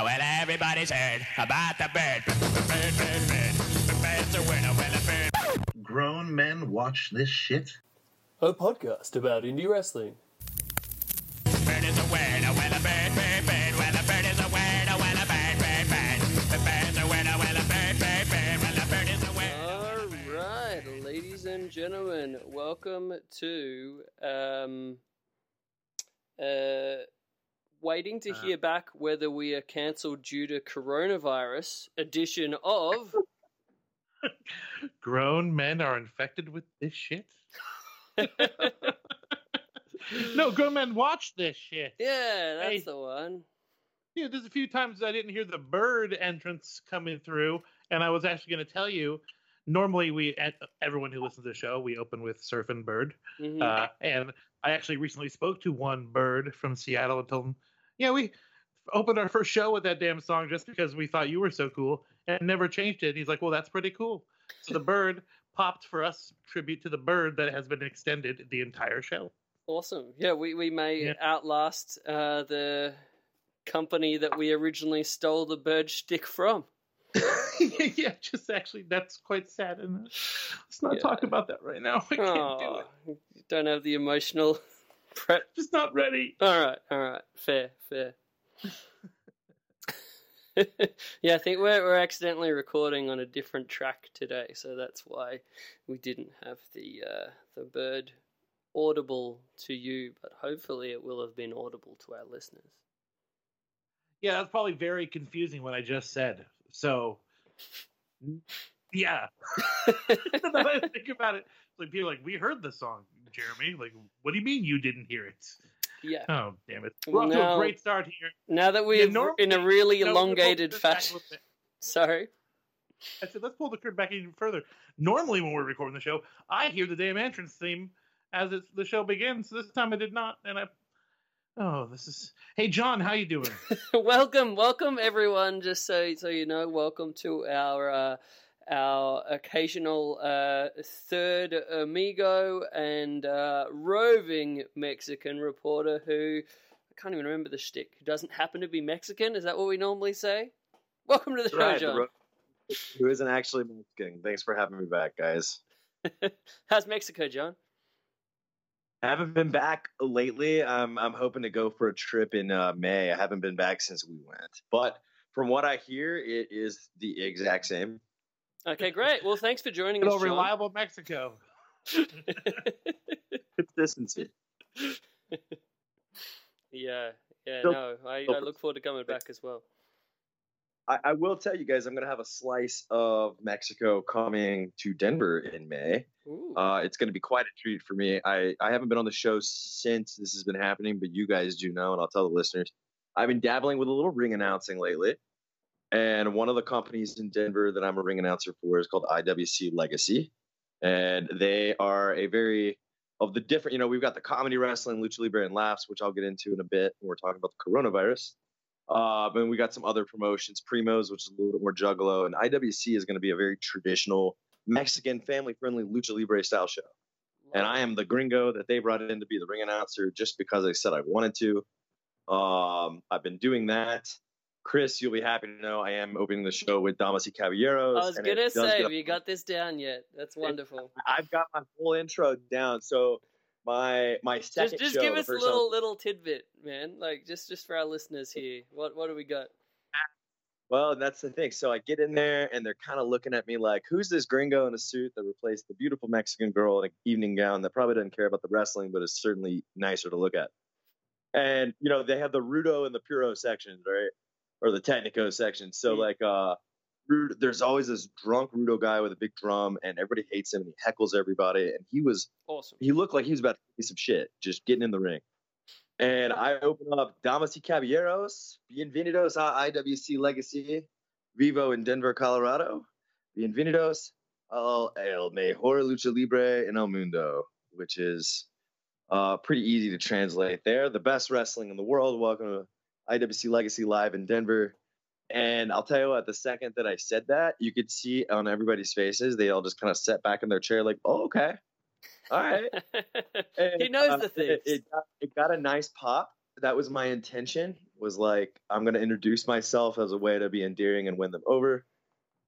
Oh, well, everybody's heard about the bird. Bird, bird, bird. The bird's a winner, well, a bird. Grown men watch this shit? A podcast about indie wrestling. Bird is a winner, well, a bird, bird, bird. Well, a bird is a winner, well, a bird, bird, bird. The bird's a winner, well, a bird, bird, bird. Well, a bird is a winner. All right, ladies and gentlemen, welcome to um, uh, waiting to hear back whether we are cancelled due to coronavirus edition of. grown men are infected with this shit? no, grown men watch this shit. Yeah, that's Hey. the one. Yeah, there's a few times I didn't hear the bird entrance coming through, and I was actually going to tell you. Normally, we everyone who listens to the show, we open with Surfin' Bird, Mhm. uh, and I actually recently spoke to one bird from Seattle and told him, "Yeah, we opened our first show with that damn song just because we thought you were so cool, and never changed it." He's like, "Well, that's pretty cool." So the bird popped for us tribute to the bird that has been extended the entire show. Awesome. Yeah, we, we may Yeah. outlast uh, the company that we originally stole the bird shtick from. yeah, just actually, that's quite sad. And let's not Yeah. talk about that right now. I can't do Oh, it. you don't have the emotional prep. Just not ready. All right, all right, fair, fair. yeah, I think we're we're accidentally recording on a different track today, so that's why we didn't have the uh, the bird audible to you, but hopefully it will have been audible to our listeners. Yeah, that's probably very confusing what I just said. So, yeah. now that I think about it, like people are like, we heard the song, Jeremy. Like, what do you mean you didn't hear it? Yeah. Oh, damn it. We're off to a great start here. Now that we've normally- in a really No, we'll pull elongated this back a fashion. Sorry. I said, let's pull the curtain back even further. Normally, when we're recording the show, I hear the damn entrance theme as it's, the show begins. This time I did not, and I. Oh, this is. Hey, John, how you doing? welcome, welcome everyone. Just so so you know, welcome to our uh, our occasional uh, third amigo and uh, roving Mexican reporter who I can't even remember the shtick. Who doesn't happen to be Mexican? Is that what we normally say? Welcome to the show, Right, the ro- who isn't actually Mexican. Thanks for having me back, guys. How's Mexico, John? I haven't been back lately. I'm I'm hoping to go for a trip in uh, May. I haven't been back since we went, but from what I hear, it is the exact same. Okay, great. Well, thanks for joining Good us, old John. reliable Mexico. Consistency. yeah, yeah. No, I, I look forward to coming back as well. I, I will tell you guys, I'm gonna have a slice of Mexico coming to Denver in May. Uh, it's going to be quite a treat for me. I, I haven't been on the show since this has been happening, but you guys do know, and I'll tell the listeners. I've been dabbling with a little ring announcing lately. And one of the companies in Denver that I'm a ring announcer for is called IWC Legacy. And they are a very, of the different, you know, we've got the comedy wrestling, lucha libre, and laughs, which I'll get into in a bit when we're talking about the coronavirus. Uh, and we got some other promotions, Primos, which is a little bit more juggalo. And IWC is going to be a very traditional Mexican family friendly lucha libre style show. And I am the gringo that they brought in to be the ring announcer just because I said I wanted to. Um, I've been doing that. Chris, you'll be happy to know I am opening the show with Damas y Caballeros. I was gonna say, have you got this down yet? That's wonderful. I've got my whole intro down. So my my second Just, just show, give us a little little tidbit, man. Like just just for our listeners here. What what do we got? Well, that's the thing. So I get in there and they're kind of looking at me like, who's this gringo in a suit that replaced the beautiful Mexican girl in an evening gown that probably doesn't care about the wrestling, but is certainly nicer to look at? And, you know, they have the Rudo and the Puro sections, right? Or the Technico section. So, like, uh, Rudo, there's always this drunk Rudo guy with a big drum, and everybody hates him and he heckles everybody. And he was Awesome. he looked like he was about to do some shit, just getting in the ring. And I open up Damas y Caballeros, bienvenidos a IWC Legacy, Vivo in Denver, Colorado. Bienvenidos al el mejor lucha libre en el mundo, which is uh, pretty easy to translate there. The best wrestling in the world. Welcome to IWC Legacy Live in Denver. And I'll tell you what, the second that I said that, you could see on everybody's faces, they all just kind of sat back in their chair, like, oh, okay. All right. he knows uh, the it- things. It, it got a nice pop. That was my intention. was like, I'm going to introduce myself as a way to be endearing and win them over.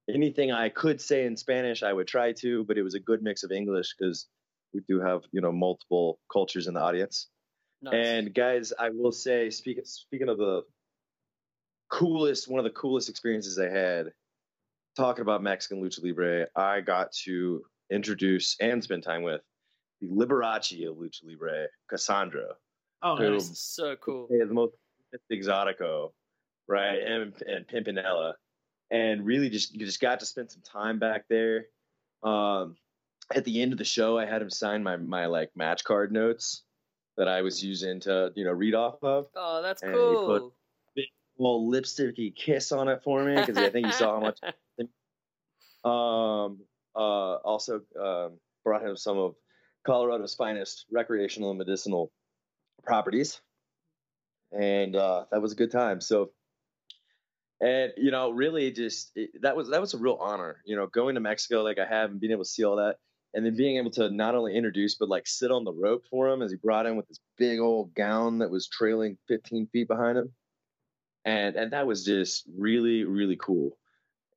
Anything I could say in Spanish, I would try to, but it was a good mix of English because we do have, you know, multiple cultures in the audience. Nice. And guys, I will say, speaking speaking of the coolest, one of the coolest experiences I had talking about Mexican lucha libre, I got to introduce and spend time with the Liberace of lucha libre, Cassandro. Oh, nice. So cool. Yeah, the most exotico, right? And and Pimpinela, and really just you just got to spend some time back there. Um, at the end of the show, I had him sign my my like match card notes that I was using to you know read off of. Oh, that's And he put- cool. Little lipsticky kiss on it for me because I think he saw how much. Um, uh, also um, brought him some of Colorado's finest recreational and medicinal properties, and uh, that was a good time. So, and you know, really, just it, that was that was a real honor. You know, going to Mexico like I have and being able to see all that, and then being able to not only introduce but like sit on the rope for him as he brought in with this big old gown that was trailing 15 feet behind him, and and that was just really really cool.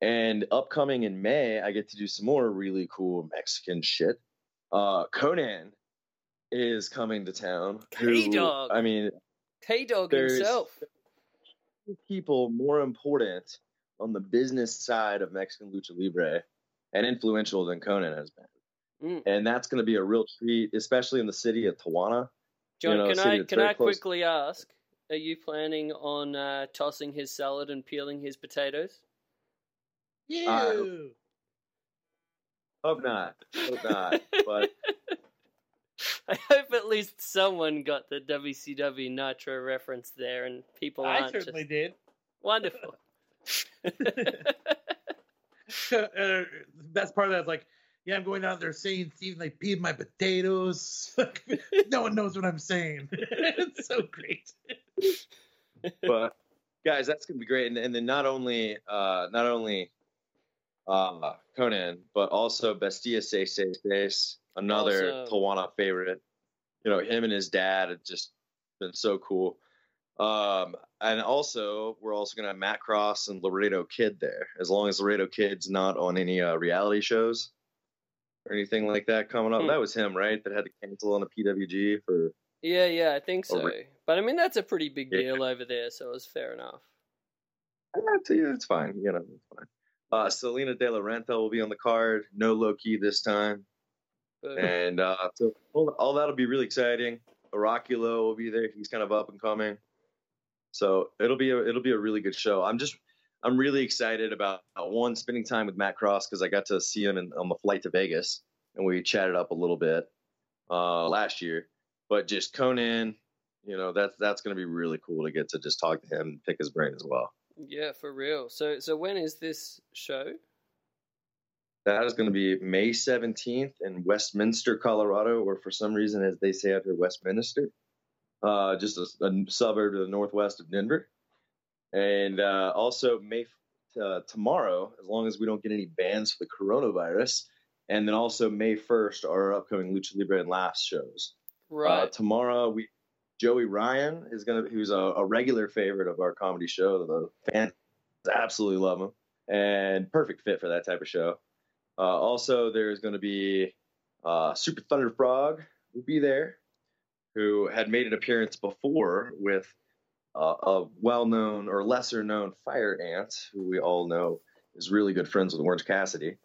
And upcoming in May, I get to do some more really cool Mexican shit. Uh, Konnan is coming to town. who- K-Dog. I mean, K Dog There's- himself. people more important on the business side of Mexican lucha libre and influential than Konnan has been. Mm. And that's going to be a real treat, especially in the city of Tijuana. John, know, can I can I close. quickly ask? Are you planning on uh, tossing his salad and peeling his potatoes? You. Hope not. Hope not. But I hope at least someone got the WCW Nitro reference there, and people I aren't certainly just did. wonderful. uh, best part of that is like, yeah, I'm going out there saying Steven like peed my potatoes. no one knows what I'm saying. it's so great. but guys, that's gonna be great. And, and then not only uh, not only uh, Konnan, but also Bestia Seis Seis Seis, another Awesome. Tijuana favorite. You know, him and his dad have just been so cool. Um, and also, we're also gonna have Matt Cross and Laredo Kid there, as long as Laredo Kid's not on any uh, reality shows or anything like that coming up. Hmm. That was him, right? That had to cancel on a PWG for yeah, yeah, I think so. re- But I mean, that's a pretty big Yeah. deal over there, so it was fair enough. It's, it's fine. You know, it's fine. Uh, Salina De La Renta will be on the card. No low key this time, and uh, so all, all that'll be really exciting. Oraculo will be there. He's kind of up and coming, so it'll be a it'll be a really good show. I'm just I'm really excited about one spending time with Matt Cross because I got to see him in, on the flight to Vegas and we chatted up a little bit uh, last year. But just Konnan, you know, that's that's going to be really cool to get to just talk to him and pick his brain as well. yeah, for real. So, so when is this show? That is going to be May 17th in Westminster, Colorado, or for some reason, as they say out here, Westminster, uh, just a, a suburb to the northwest of Denver. And uh, also May uh, tomorrow, as long as we don't get any bans for the coronavirus. And then also May 1st, our upcoming Lucha Libre and Laughs shows. Right. Uh, tomorrow, we Joey Ryan is gonna, who's a, a regular favorite of our comedy show. The fans absolutely love him, and perfect fit for that type of show. Uh, also, there's going to be uh, Super Thunder Frog will be there, who had made an appearance before with uh, a well-known or lesser-known Fire Ant, who we all know is really good friends with Orange Cassidy.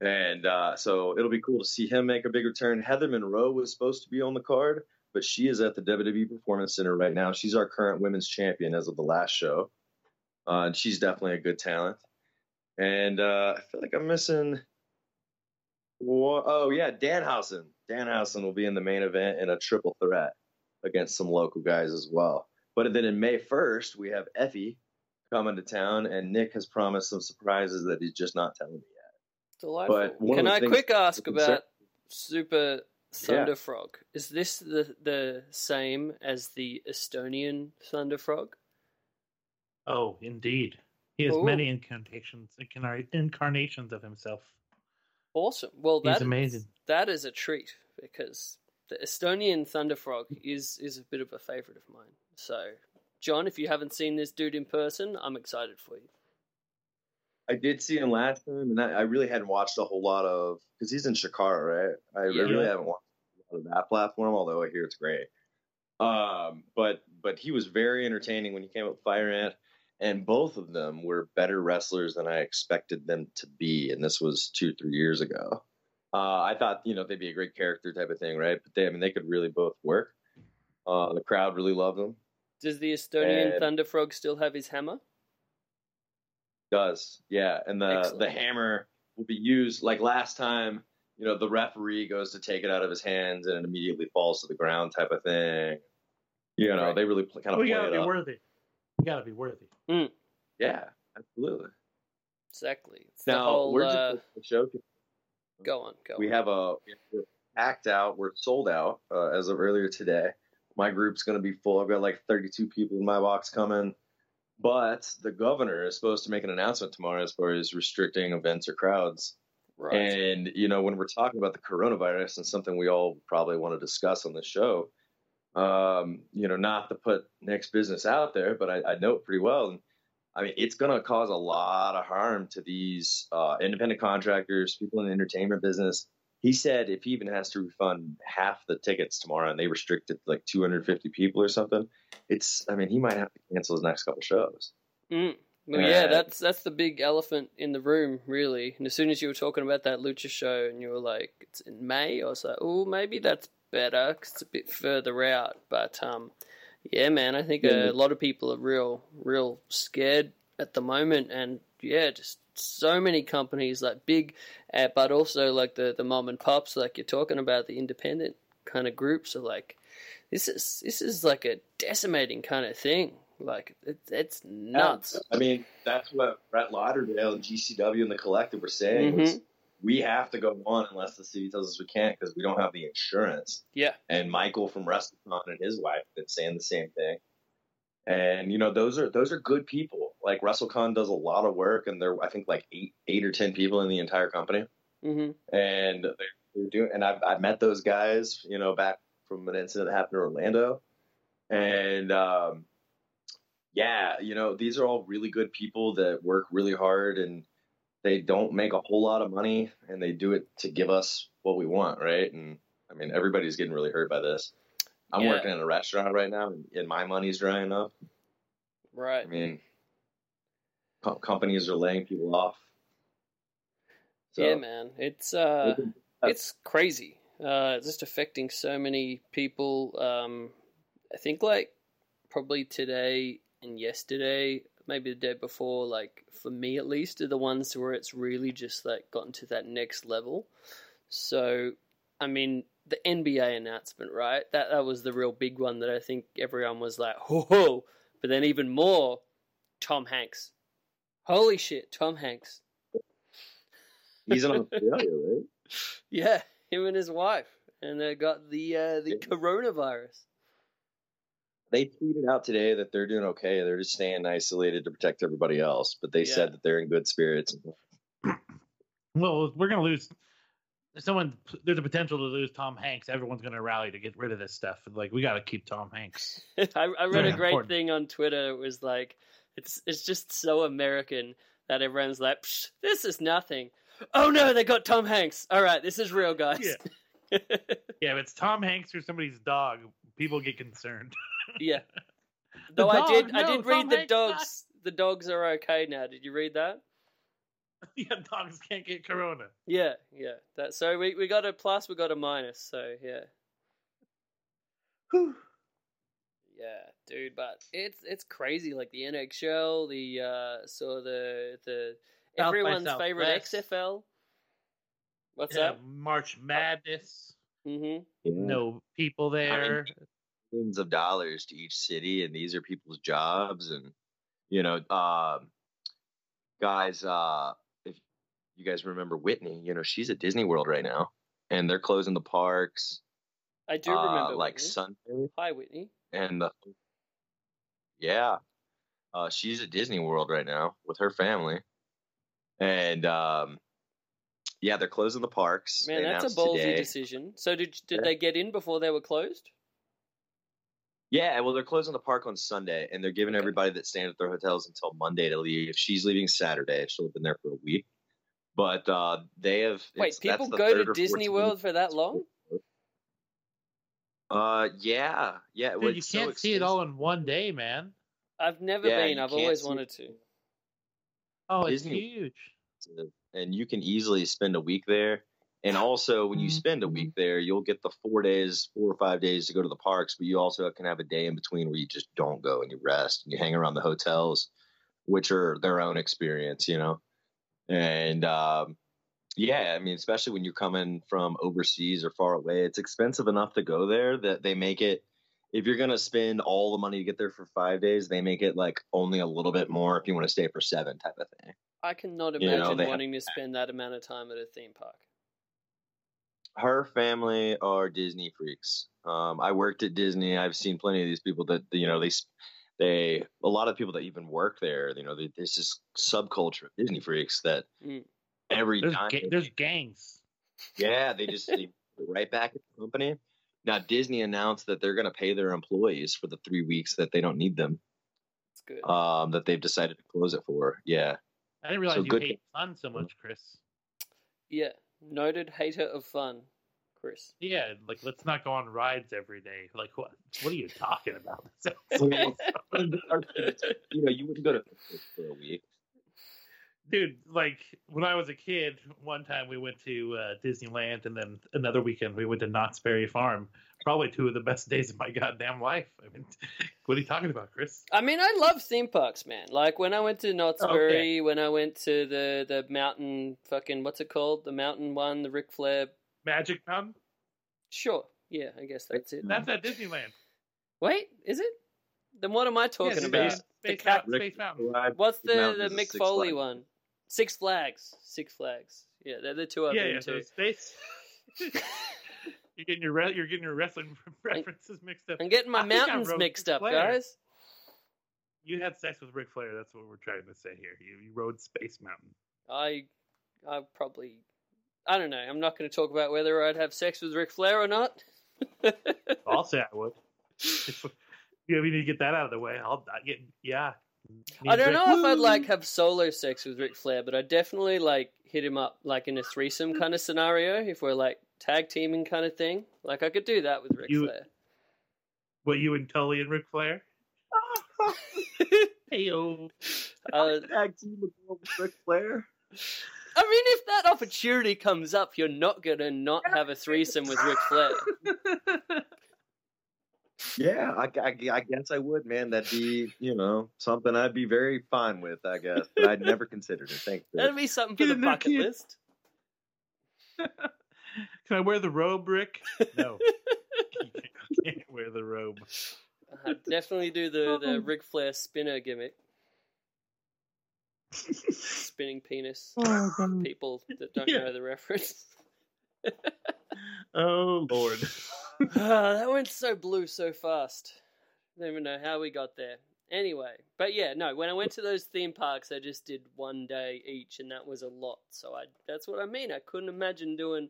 And uh, so it'll be cool to see him make a big return. Heather Monroe was supposed to be on the card, but she is at the WWE Performance Center right now. She's our current women's champion as of the last show. Uh, and she's definitely a good talent. And uh, I feel like I'm missing. Wha- Oh yeah, Danhausen. Danhausen will be in the main event in a triple threat against some local guys as well. But then in May 1st, we have Effy coming to town, and Nick has promised some surprises that he's just not telling me yet. Delightful. but one of Can I quick ask about Super Thunder Frog? Is this the the same as the Estonian Thunder Frog? Oh, indeed. He has Ooh. many incantations, incarna- incarnations of himself. Awesome. Well, He's that amazing. that is a treat because the Estonian Thunder Frog is is a bit of a favorite of mine. So John, if you haven't seen this dude in person, I'm excited for you. I did see him last time, and I, I really hadn't watched a whole lot of because he's in Chikara, right? I Yeah. really haven't watched a lot of that platform, although I hear it's great. Um, but but he was very entertaining when he came up with Fire Ant, and both of them were better wrestlers than I expected them to be, and this was two three years ago. Uh, I thought you know they'd be a great character type of thing, right? But they, I mean, they could really both work. Uh, the crowd really loved them. Does the Estonian And- Thunder Frog still have his hammer? Does yeah, and the Excellent. the hammer will be used like last time. You know, the referee goes to take it out of his hands and it immediately falls to the ground, type of thing. You know, Right. they really pl- kind of We play gotta it be up. worthy. We gotta be worthy. Yeah, absolutely. Exactly. It's the Now whole. we're uh, just the show. go on, go on. We on. have a we're packed out. We're sold out uh, as of earlier today. My group's going to be full. I've got like 32 people in my box coming. But the governor is supposed to make an announcement tomorrow as far as restricting events or crowds. right. And you know, when we're talking about the coronavirus and something we all probably want to discuss on the show, um, you know, not to put Nick's business out there, but I, I know it pretty well. And I mean, it's going to cause a lot of harm to these uh, independent contractors, people in the entertainment business. He said if he even has to refund half the tickets tomorrow and they restrict it to like 250 people or something, it's, I mean, he might have to cancel his next couple shows. Mm. Well, yeah, that's that's the big elephant in the room, really. And as soon as you were talking about that lucha show, and you were like, "It's in May," I was like, "Oh, maybe that's better because it's a bit further out." But um, yeah, man, I think a lot of people are real, real scared at the moment, and yeah, just so many companies like big, uh, but also like the the mom and pops, like you're talking about the independent kind of groups are like, this is this is like a decimating kind of thing. Like it, it's nuts. I mean, that's what Brett Lauderdale and GCW and the collective were saying. was, Mhm. we have to go on unless the city tells us we can't because we don't have the insurance. Yeah. And Michael from WrestleCon and his wife have been saying the same thing. And you know, those are those are good people. Like WrestleCon does a lot of work, and they're I think like eight eight or ten people in the entire company, hmm and they're, they're doing. And I've I've met those guys, you know, back from an incident that happened in Orlando, and um, yeah, you know, these are all really good people that work really hard and they don't make a whole lot of money and they do it to give us what we want, right? And I mean, everybody's getting really hurt by this. I'm Yeah. working in a restaurant right now and, my money's drying up. Right. I mean, co- companies are laying people off. So, yeah, man. It's uh, it's crazy. Uh, it's just affecting so many people. Um, I think like probably today and yesterday, maybe the day before, like for me at least, are the ones where it's really just like gotten to that next level. So, I mean, the NBA announcement, right? That that was the real big one that I think everyone was like, "Whoa!" But then even more, Tom Hanks. Holy shit, Tom Hanks. he's in Australia, right? Yeah, him and his wife, and they got the uh, the Yeah. coronavirus. They tweeted out today that they're doing okay. They're just staying isolated to protect everybody else, but they Yeah. said that they're in good spirits. Well, we're gonna lose. Someone, there's a potential to lose Tom Hanks. Everyone's gonna rally to get rid of this stuff. Like we got to keep Tom Hanks. I, I read Very a great important. thing on Twitter. It was like, it's it's just so American that everyone's like, Psh, "This is nothing." Oh no, they got Tom Hanks. All right, this is real, guys. Yeah. Yeah, if it's Tom Hanks or somebody's dog, people get concerned. Yeah. Though I did, dog, I no, did read Tom the Hanks dogs. Ah. The dogs are okay now. Did you read that? yeah, dogs can't get corona. Yeah, yeah. That so we we got a plus, we got a minus. So yeah. Whew. Yeah, dude, but it's it's crazy. Like the NHL, the uh, so the the South everyone's favorite Southwest. XFL. What's Yeah, that? March Madness. Mm-hmm. No people there. millions of dollars to each city, and these are people's jobs. And you know, um, guys, uh, if you guys remember Whitney, you know she's at Disney World right now, and they're closing the parks. I do uh, remember. like Whitney. Sunday Hi, Whitney. and the yeah, uh, she's at Disney World right now with her family, and um, yeah, they're closing the parks. Man, They that's a ballsy today. decision. So did did Yeah. they get in before they were closed? Yeah, well, they're closing the park on Sunday, and they're giving Okay. everybody that staying at their hotels until Monday to leave. She's leaving Saturday. She'll have been there for a week, but uh, they have. Wait, it's- people go to Disney World for that long? Uh, yeah, yeah. well, Dude, you can't see it all in one day, man. I've never Yeah, been. I've always see- wanted to. Oh, it's Disney- huge. and you can easily spend a week there. And also, when you spend a week there, you'll get the four days, four or five days to go to the parks, but you also can have a day in between where you just don't go and you rest and you hang around the hotels, which are their own experience, you know. And um, yeah, I mean, especially when you're coming from overseas or far away, it's expensive enough to go there that they make it. If you're gonna spend all the money to get there for five days, they make it like only a little bit more if you want to stay for seven, type of thing. I cannot You know, imagine have- wanting to spend that amount of time at a theme park. her family are Disney freaks. Um, I worked at Disney. I've seen plenty of these people that you know they they a lot of people that even work there. You know, they, there's this subculture of Disney freaks that Mm. every There's, time, ga- there's gangs. yeah, they just they right back at the company. Now Disney announced that they're going to pay their employees for the three weeks that they don't need them. It's good. Um, that they've decided to close it for. Yeah, I didn't realize So you good- hate fun so much, Chris. yeah, noted hater of fun, Chris. Yeah, like let's not go on rides every day. Like what? What are you talking about? You know, you wouldn't go to for a week. Dude, like when I was a kid, one time we went to uh, Disneyland, and then another weekend we went to Knott's Berry Farm. Probably two of the best days of my goddamn life. I mean, what are you talking about, Chris? I mean, I love theme parks, man. Like when I went to Knott's Berry, when I went to the the mountain, fucking what's it called? The mountain one, the Ric Flair. Magic Mountain? Sure, yeah, I guess that's it. That's at Disneyland. Wait, is it? Then what am I talking yeah, about? Space, The Space, cat- Mountain, Space Mountain. What's the Mountain the is Mick Foley Flags. one? Six Flags. Six Flags. Yeah, they're the two I've Yeah, been yeah. So. Space. you're getting your re- you're getting your wrestling references mixed up. I'm getting my I mountains mixed up, Flair. guys. You had sex with Ric Flair. That's what we're trying to say here. You, you rode Space Mountain. I, I probably, I don't know. I'm not going to talk about whether I'd have sex with Ric Flair or not. I'll say I would. If, you need to get that out of the way. I'll I get yeah. I don't Ric- know if I'd like have solo sex with Ric Flair, but I'd definitely like hit him up like in a threesome kind of scenario. If we're like tag teaming kind of thing, like I could do that with Ric You- Flair. What you and Tully and Ric Flair? Hey yo. Uh, tag team with Ric Flair. I mean, if that opportunity comes up, you're not gonna not have a threesome with Ric Flair. Yeah, I, I, I guess I would, man. That'd be, you know, something I'd be very fine with, I guess. But I'd never considered it. Thanks. That'd be something for Get the in there, bucket kid. list. Can I wear the robe, Rick? No. I can't wear the robe. Uh, definitely do the the Ric Flair spinner gimmick, spinning penis. People that don't Yeah. know the reference. Oh Lord. Ah, that went so blue so fast. Don't even know how we got there. Anyway, but yeah, no. When I went to those theme parks, I just did one day each, and that was a lot. So I that's what I mean. I couldn't imagine doing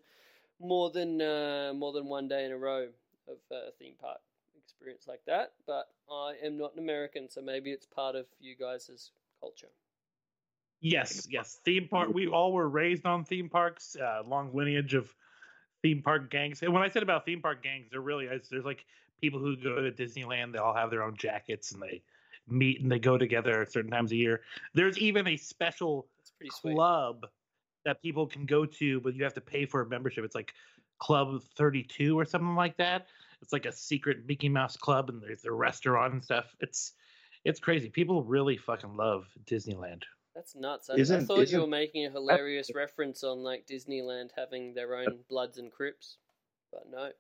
more than uh, more than one day in a row of uh, theme park experience like that. But I am not an American, so maybe it's part of you guys' culture. Yes, yes. Theme park. We all were raised on theme parks. Uh, long lineage of theme park gangs. And when I said about theme park gangs, there really is. There's like people who go to Disneyland. They all have their own jackets and they meet and they go together at certain times a year. There's even a special pretty sweet. club that people can go to, but you have to pay for a membership. It's like Club 32 or something like that. It's like a secret Mickey Mouse club, and there's a restaurant and stuff. It's it's crazy. People really fucking love Disneyland. That's nuts. I, I Isn't- thought you isn't- were making a hilarious reference on like Disneyland having their own Bloods and Crips, but no.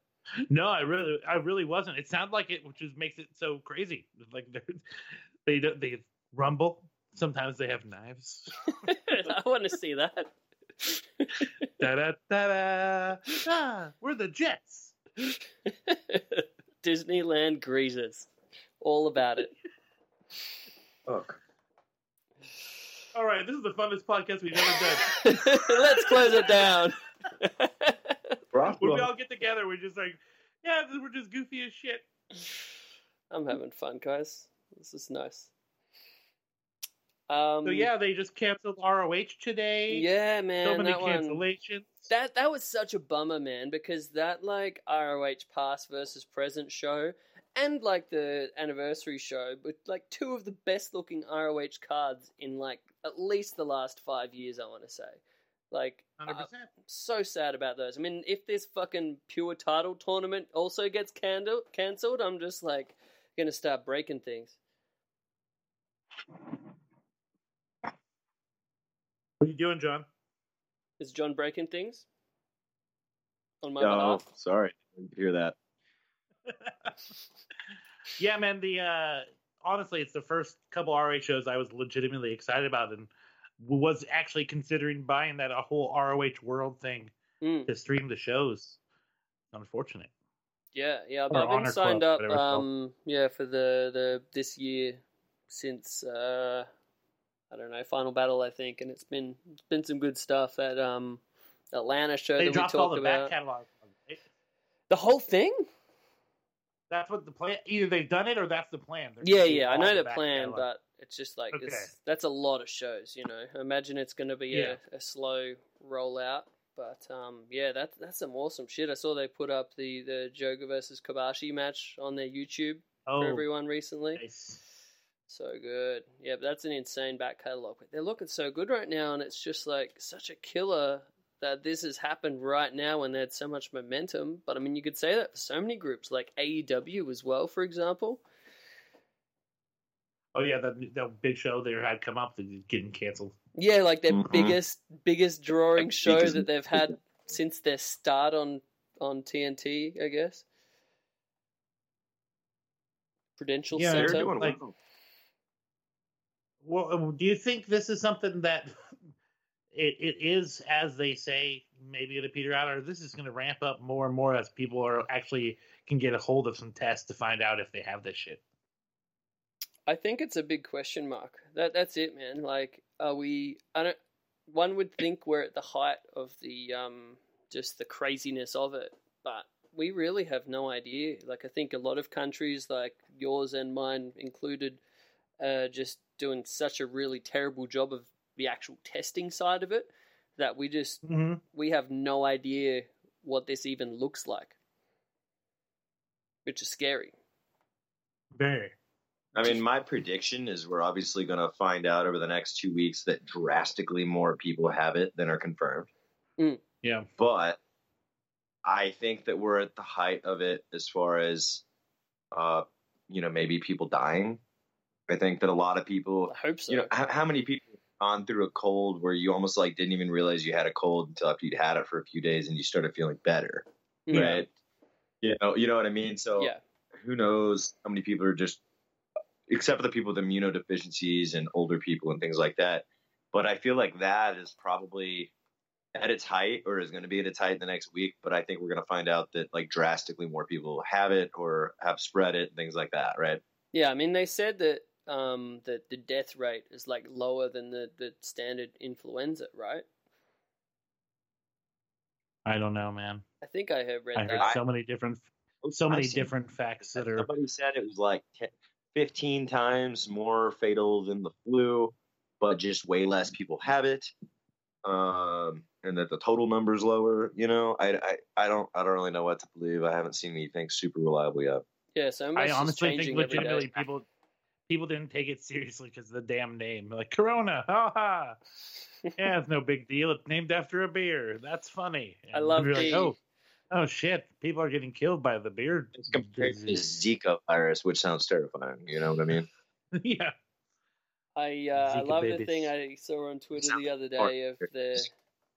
No, I really, I really wasn't. It sounded like it, which is makes it so crazy. Like they're- they they rumble. Sometimes they have knives. I want to see that. da da da da. Ah, we're the Jets. Disneyland greasers. All about it. Fuck. All right, this is the funnest podcast we've ever done. Let's close it down. when we all get together, we're just like, yeah, we're just goofy as shit. I'm having fun, guys. This is nice. Um, So yeah, they just canceled ROH today. yeah, man, so many that one. cancellations. That that was such a bummer, man, because that like ROH past versus present show and like the anniversary show, but like two of the best looking ROH cards in like at least the last five years, I want to say. Like, Hundred uh, so sad about those. I mean, if this fucking pure title tournament also gets candle- cancelled, I'm just like gonna start breaking things. What are you doing, John? Is John breaking things? On my Oh, behalf? sorry, I didn't hear that. Yeah, man. The uh, honestly, it's the first couple ROH shows I was legitimately excited about, and was actually considering buying that a whole ROH World thing Mm. to stream the shows. Unfortunate. Yeah, yeah, Or I've been signed Club, up. whatever it's called. Um, yeah, for the the this year since uh, I don't know Final Battle, I think, and it's been it's been some good stuff. That um Atlanta show They that we dropped all talked the about. back catalog. The whole thing? That's what the plan. Either they've done it or that's the plan. They're Yeah, yeah, I know the plan, catalog. but it's just like Okay. it's, that's a lot of shows. You know, imagine it's going to be Yeah. a, a slow rollout. But um, yeah, that's that's some awesome shit. I saw they put up the the Joga versus Kobashi match on their YouTube oh, for everyone recently. nice. So good. Yeah, but that's an insane back catalog. But they're looking so good right now, and it's just like such a killer that this has happened right now when they had so much momentum. But I mean, you could say that for so many groups, like AEW as well, for example. Oh yeah, the the big show they had come up that is getting canceled. Yeah, like their Mhm. biggest biggest drawing Like, show biggest- that they've had since their start on on TNT, I guess. Prudential Yeah, They're Center. doing like- well. Well, do you think this is something that it, it is as they say maybe to peter out, or this is going to ramp up more and more as people are actually can get a hold of some tests to find out if they have this shit? I think it's a big question mark. That that's it, man. Like, are we? I don't. One would think we're at the height of the um, just the craziness of it, but we really have no idea. Like, I think a lot of countries, like yours and mine included, uh, just doing such a really terrible job of the actual testing side of it that we just Mm-hmm. we have no idea what this even looks like, which is scary. Very. I mean, my prediction is we're obviously going to find out over the next two weeks that drastically more people have it than are confirmed. Yeah. But I think that we're at the height of it as far as, uh, you know, maybe people dying. I think that a lot of people, I hope so. you know, how, how many people gone through a cold where you almost like didn't even realize you had a cold until after you'd had it for a few days and you started feeling better, Mm. right? You know, you know what I mean. So Yeah. who knows how many people are just except for the people with immunodeficiencies and older people and things like that but i feel like that is probably at its height or is going to be at its height in the next week but i think we're going to find out that like drastically more people have it or have spread it and things like that right Yeah, I mean they said that um that the death rate is like lower than the, the standard influenza, right? I don't know, man. I think I have read I heard so many different, so many seen- different facts that are. somebody said it was like 10, 15 times more fatal than the flu but just way less people have it um and that the total number is lower you know I, I i don't i don't really know what to believe i haven't seen anything super reliable yet yeah, so I much honestly think changing every legitimately people people didn't take it seriously because of the damn name. Like Corona, ha ha. Yeah, it's no big deal. It's named after a beer. That's funny. I And love you're the- like, oh, oh shit! People are getting killed by the beer. it's compared to zika virus which sounds terrifying you know what i mean yeah, I uh, I Zika love the thing I saw on Twitter the other day of the,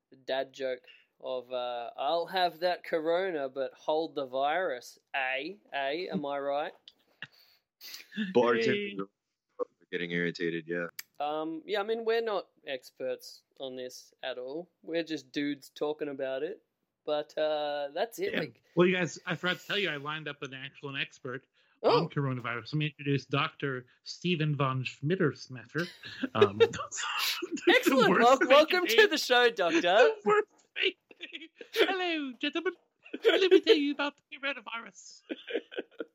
the dad joke of uh, I'll have that corona but hold the virus. A A, am I right? Bartenders are getting irritated yeah Um, yeah, I mean, we're not experts on this at all. We're just dudes talking about it. But uh, that's it. Yeah. Like, Well, you guys, I forgot to tell you, I lined up an actual an expert oh, on coronavirus. Let me introduce Dr. Stephen von Schmittersmatter. Um, excellent. worst Wel- fake welcome to the show, Doctor. the worst. Hello, gentlemen. Let me tell you about the coronavirus.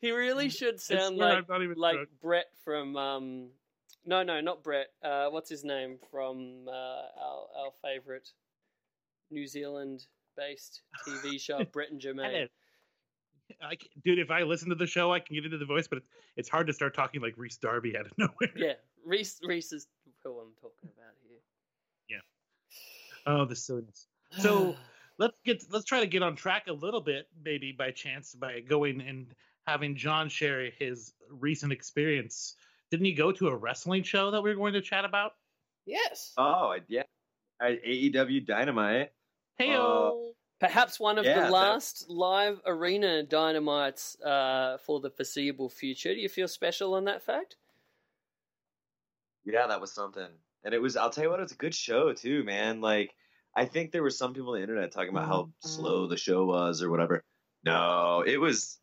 he really should sound like I'm not even like drunk. Bret from um no no not Bret uh what's his name from uh, our our favorite New Zealand based TV show Bret and Jemaine. I dude, if I listen to the show, I can get into the voice, but it's, it's hard to start talking like Rhys Darby out of nowhere. Yeah, Rhys Rhys is who I'm talking about here. Yeah. Oh, the silliness. So let's get let's try to get on track a little bit, maybe by chance, by going and having John share his recent experience. Didn't he go to a wrestling show that we are going to chat about? yes, Oh, I- yeah. I, AEW Dynamite. Hey, perhaps one of yeah, the that- last live arena dynamites uh, for the foreseeable future. Do you feel special on that fact? Yeah, that was something. And it was, I'll tell you what, it was a good show too, man. Like, I think there were some people on the internet talking about how slow the show was or whatever. No, it was,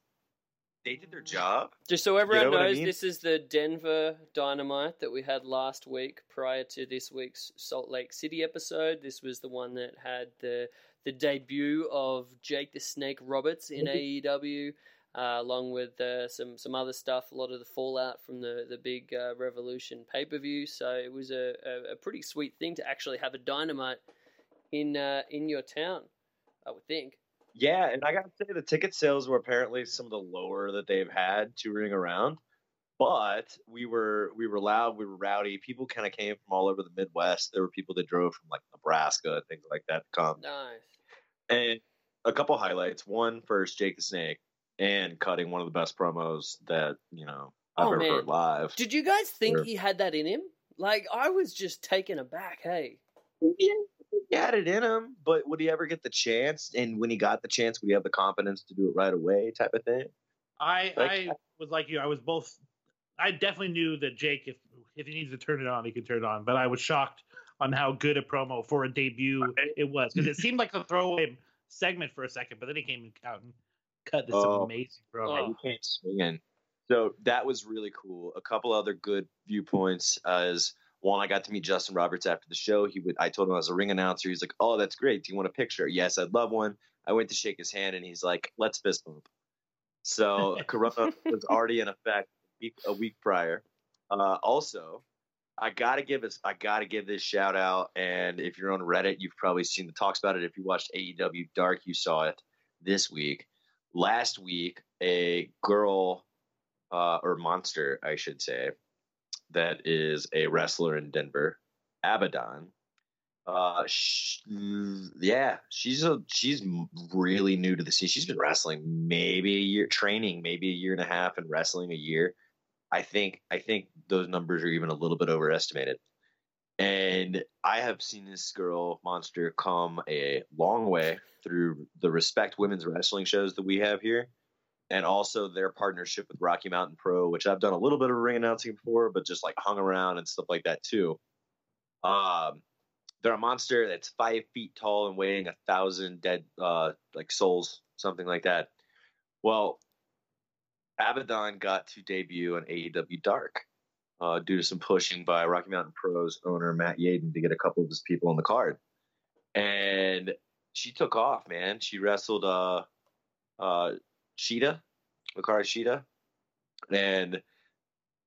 they did their job. Just so everyone know what I knows, mean? this is the Denver Dynamite that we had last week prior to this week's Salt Lake City episode. This was the one that had the the debut of Jake the Snake Roberts in AEW, uh, along with uh, some some other stuff. A lot of the fallout from the the big uh, Revolution pay per view. So it was a, a, a pretty sweet thing to actually have a Dynamite in uh, in your town. I would think. Yeah, and I gotta say the ticket sales were apparently some of the lower that they've had touring around. But we were we were loud, we were rowdy. People kind of came from all over the Midwest. There were people that drove from like Nebraska and things like that to come. Nice. And a couple highlights. One first, Jake the Snake, and cutting one of the best promos that you know I've Oh, ever man. heard live. Did you guys think Sure. he had that in him? Like I was just taken aback. Hey. Yeah, he had it in him, but would he ever get the chance? And when he got the chance, would he have the confidence to do it right away? Type of thing. I Like- I was like you. I was both. I definitely knew that Jake, if if he needs to turn it on, he can turn it on. But I was shocked on how good a promo for a debut it was because it seemed like a throwaway segment for a second, but then he came out and cut this Oh. amazing promo. Oh. he came swinging. So that was really cool. A couple other good viewpoints as one, I got to meet Justin Roberts after the show. He would, I told him I was a ring announcer. He's like, "Oh, that's great. Do you want a picture?" Yes, I'd love one. I went to shake his hand, and he's like, "Let's fist bump." So Corona was already in effect a week, a week prior. Uh, also, I gotta give this, I gotta give this shout out. And if you're on Reddit, you've probably seen the talks about it. If you watched AEW Dark, you saw it this week. Last week, a girl uh, or monster, I should say, that is a wrestler in Denver, Abadon. Uh, sh- yeah, she's a she's really new to the scene. She's been wrestling maybe a year, training maybe a year and a half, and wrestling a year. I think I think those numbers are even a little bit overestimated. And I have seen this girl monster come a long way through the Respect Women's Wrestling shows that we have here, and also their partnership with Rocky Mountain Pro, which I've done a little bit of ring announcing before, but just like hung around and stuff like that too. Um, they're a monster that's five feet tall and weighing a thousand dead uh like souls, something like that. Well, Abadon got to debut on AEW Dark uh, due to some pushing by Rocky Mountain Pros owner Matt Yaden to get a couple of his people on the card, and she took off. Man, she wrestled uh, uh, Shida, Hikaru Shida, and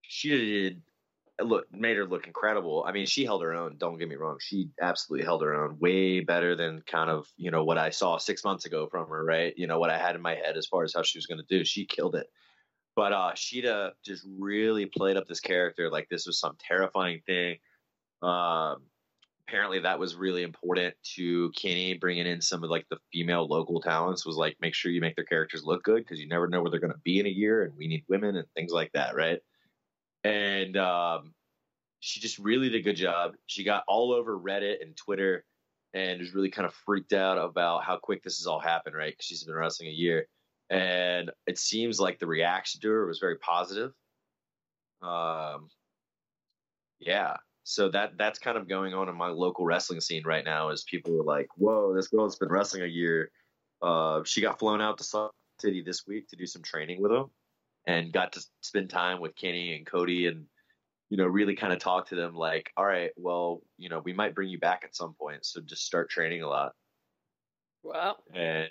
she did look made her look incredible. I mean, she held her own. Don't get me wrong; she absolutely held her own, way better than kind of you know what I saw six months ago from her. Right? You know what I had in my head as far as how she was going to do. She killed it. But uh, Shida just really played up this character like this was some terrifying thing. Um, apparently, that was really important to Kenny bringing in some of like the female local talents. Was like make sure you make their characters look good because you never know where they're going to be in a year, and we need women and things like that, right? And um, she just really did a good job. She got all over Reddit and Twitter, and was really kind of freaked out about how quick this has all happened, right? Because she's been wrestling a year and it seems like the reaction to her was very positive. Um, yeah, so that that's kind of going on in my local wrestling scene right now. Is people are like, "Whoa, this girl's been wrestling a year." Uh, she got flown out to Salt City this week to do some training with them, and got to spend time with Kenny and Cody, and you know, really kind of talk to them. Like, all right, well, you know, we might bring you back at some point, so just start training a lot. Wow. And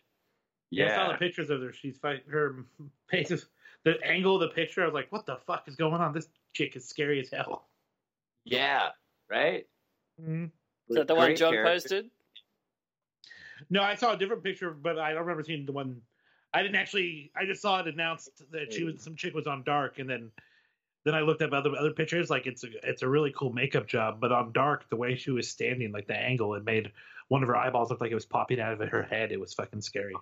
Yeah, I saw the pictures of her. She's fight her face the angle of the picture, I was like, "What the fuck is going on? This chick is scary as hell." Yeah, right. Mm-hmm. Is that the one John character. posted? No, I saw a different picture, but I don't remember seeing the one. I didn't actually. I just saw it announced that she was some chick was on Dark, and then then I looked up other other pictures. Like it's a it's a really cool makeup job, but on Dark, the way she was standing, like the angle, it made one of her eyeballs look like it was popping out of her head. It was fucking scary.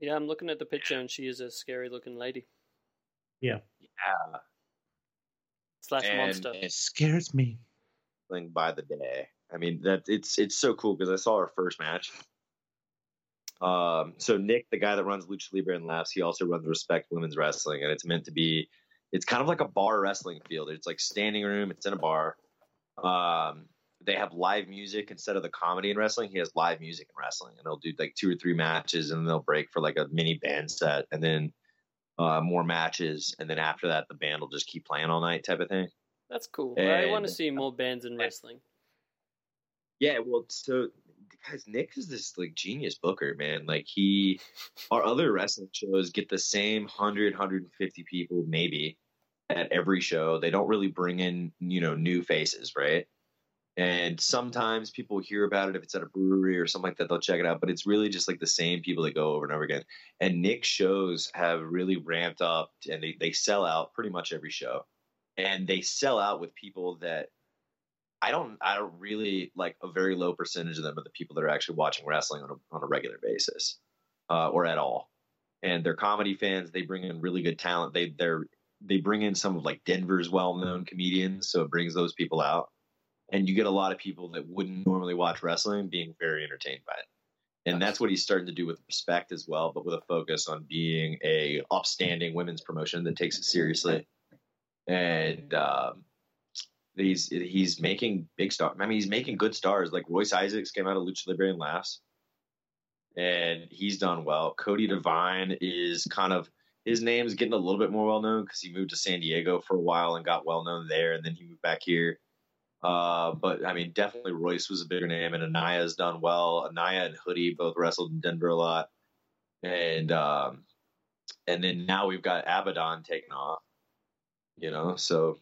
Yeah, I'm looking at the picture and she is a scary looking lady Yeah. Yeah, slash and, monster. and Scares me. wrestling by the day. I mean that it's it's so cool because I saw our first match. Um, so Nick, the guy that runs Lucha Libre and Laughs, he also runs Respect Women's Wrestling, and it's meant to be. It's kind of like a bar wrestling field. It's like standing room. It's in a bar. Um, they have live music instead of the comedy in wrestling. He has live music in wrestling, and they'll do like two or three matches, and then they'll break for like a mini band set, and then uh, more matches, and then after that, the band will just keep playing all night, type of thing. That's cool. I want to see more bands in wrestling. Yeah, well, so guys, Nick is this like genius booker, man. Like he, our other wrestling shows get the same 100, 150 people maybe at every show. They don't really bring in, you know, new faces, right? And sometimes people hear about it if it's at a brewery or something like that, they'll check it out. But it's really just like the same people that go over and over again. And Nick's shows have really ramped up and they, they sell out pretty much every show. And they sell out with people that I don't I don't really like a very low percentage of them are the people that are actually watching wrestling on a on a regular basis uh, or at all. And they're comedy fans. They bring in really good talent. They they're they bring in some of like Denver's well known comedians, so it brings those people out. And you get a lot of people that wouldn't normally watch wrestling being very entertained by it. And that's what he's starting to do with respect as well, but with a focus on being a upstanding women's promotion that takes it seriously. And um, he's he's making big stars. I mean, he's making good stars. Like Royce Isaacs came out of Lucha Libre and Laughs, and he's done well. Cody Devine is kind of his name's getting a little bit more well known because he moved to San Diego for a while and got well known there, and then he moved back here. Uh, but I mean, definitely Royce was a bigger name, and Anaya's done well. Anaya and Hoodie both wrestled in Denver a lot, and um, and then now we've got Abadon taking off. You know, so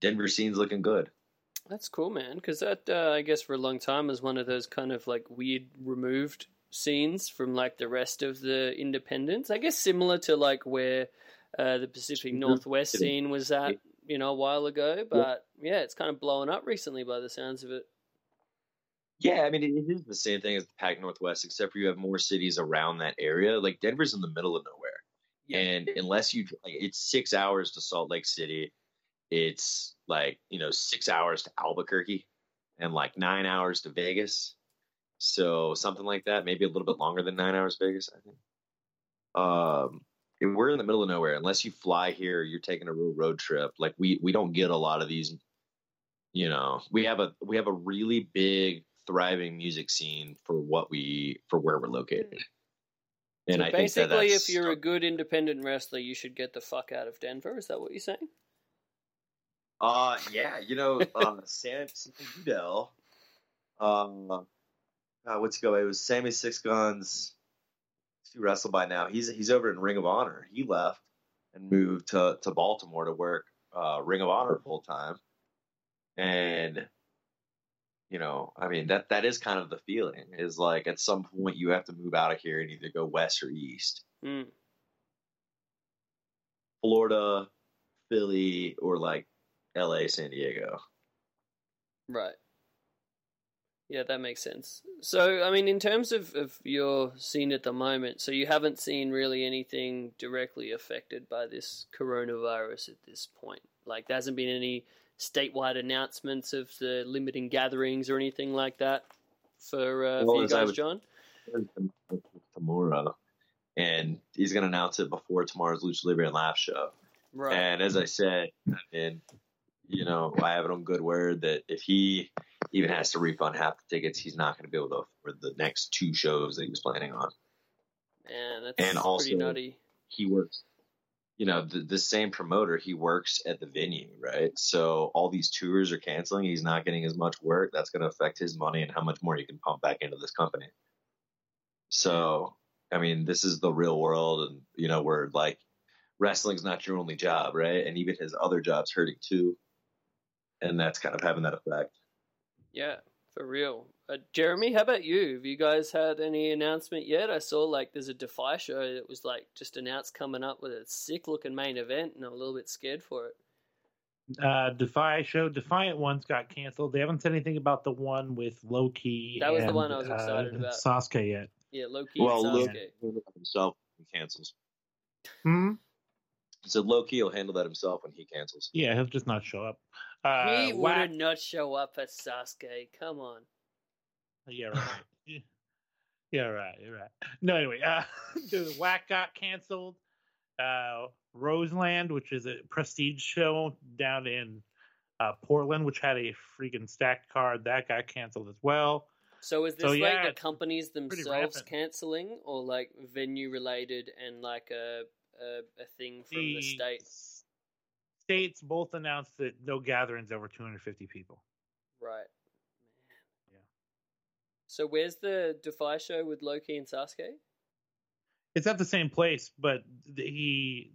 Denver scene's looking good. That's cool, man. Because that, uh, I guess, for a long time was one of those kind of like weird removed scenes from like the rest of the independents. I guess similar to like where uh, the Pacific. Northwest scene was at, you know, a while ago. But yeah, it's kind of blowing up recently by the sounds of it. Yeah, I mean, it is the same thing as the Pac Northwest, except for you have more cities around that area. Like Denver's in the middle of nowhere, and unless you, like, it's six hours to Salt Lake City, it's like you know six hours to Albuquerque, and like nine hours to Vegas. So something like that, maybe a little bit longer than nine hours Vegas, I think. Um, and we're in the middle of nowhere. Unless you fly here, you're taking a real road trip. Like we we don't get a lot of these. You know, we have a we have a really big thriving music scene for what we for where we're located. And so I think that basically, that's, if you're a good independent wrestler, you should get the fuck out of Denver. Is that what you're saying? Uh, yeah, you know, uh, Sam, Sam Udell, um, uh, what's he go? It was Sammy Six Guns. He wrestled by now. He's he's over in Ring of Honor. He left and moved to to Baltimore to work uh, Ring of Honor full time. And you know, I mean that that is kind of the feeling. Is like at some point you have to move out of here and either go west or east. Hmm. Florida, Philly, or like L.A., San Diego. Right. Yeah, that makes sense. So, I mean, in terms of, of your scene at the moment, so you haven't seen really anything directly affected by this coronavirus at this point. Like, there hasn't been any statewide announcements of the limiting gatherings or anything like that for, uh, Well, for you guys, was- John? tomorrow, and he's going to announce it before tomorrow's Lucha Libre and Laugh show. Right. And as I said, and you know, I have it on good word that if he even has to refund half the tickets, he's not going to be able to for the next two shows that he was planning on. Man, that's and also- pretty nutty. He works, you know, the, the same promoter. He works at the venue, right? So all these tours are canceling. He's not getting as much work. That's going to affect his money and how much more he can pump back into this company. So, I mean, this is the real world, and you know, we're like wrestling's not your only job, right? And even his other jobs hurting too, and that's kind of having that effect. Yeah, for real. Uh, Jeremy, how about you? Have you guys had any announcement yet? I saw like there's a Defy show that was like just announced coming up with a sick looking main event, and I'm a little bit scared for it. Uh, Defy show Defiant ones got canceled. They haven't said anything about the one with Loki. That was the one I was uh, excited about. Sasuke yet? Yeah, Loki well, and Loki Sasuke. will himself he cancels. Hmm. He said Loki will handle that himself when he cancels. Yeah, he'll just not show up. Uh, he would Whack- have not show up at Sasuke. Come on. Yeah, right. Yeah. right. You're right. No, anyway, uh, the Whack got canceled. Uh, Roseland, which is a prestige show down in uh, Portland, which had a freaking stacked card, that got canceled as well. So is this So, like yeah, the companies themselves canceling, or like venue related and like a a, a thing from the, states? States both announced that no gatherings over 250 people. Right. Man. Yeah. So where's the Defy show with Loki and Sasuke? It's at the same place, but he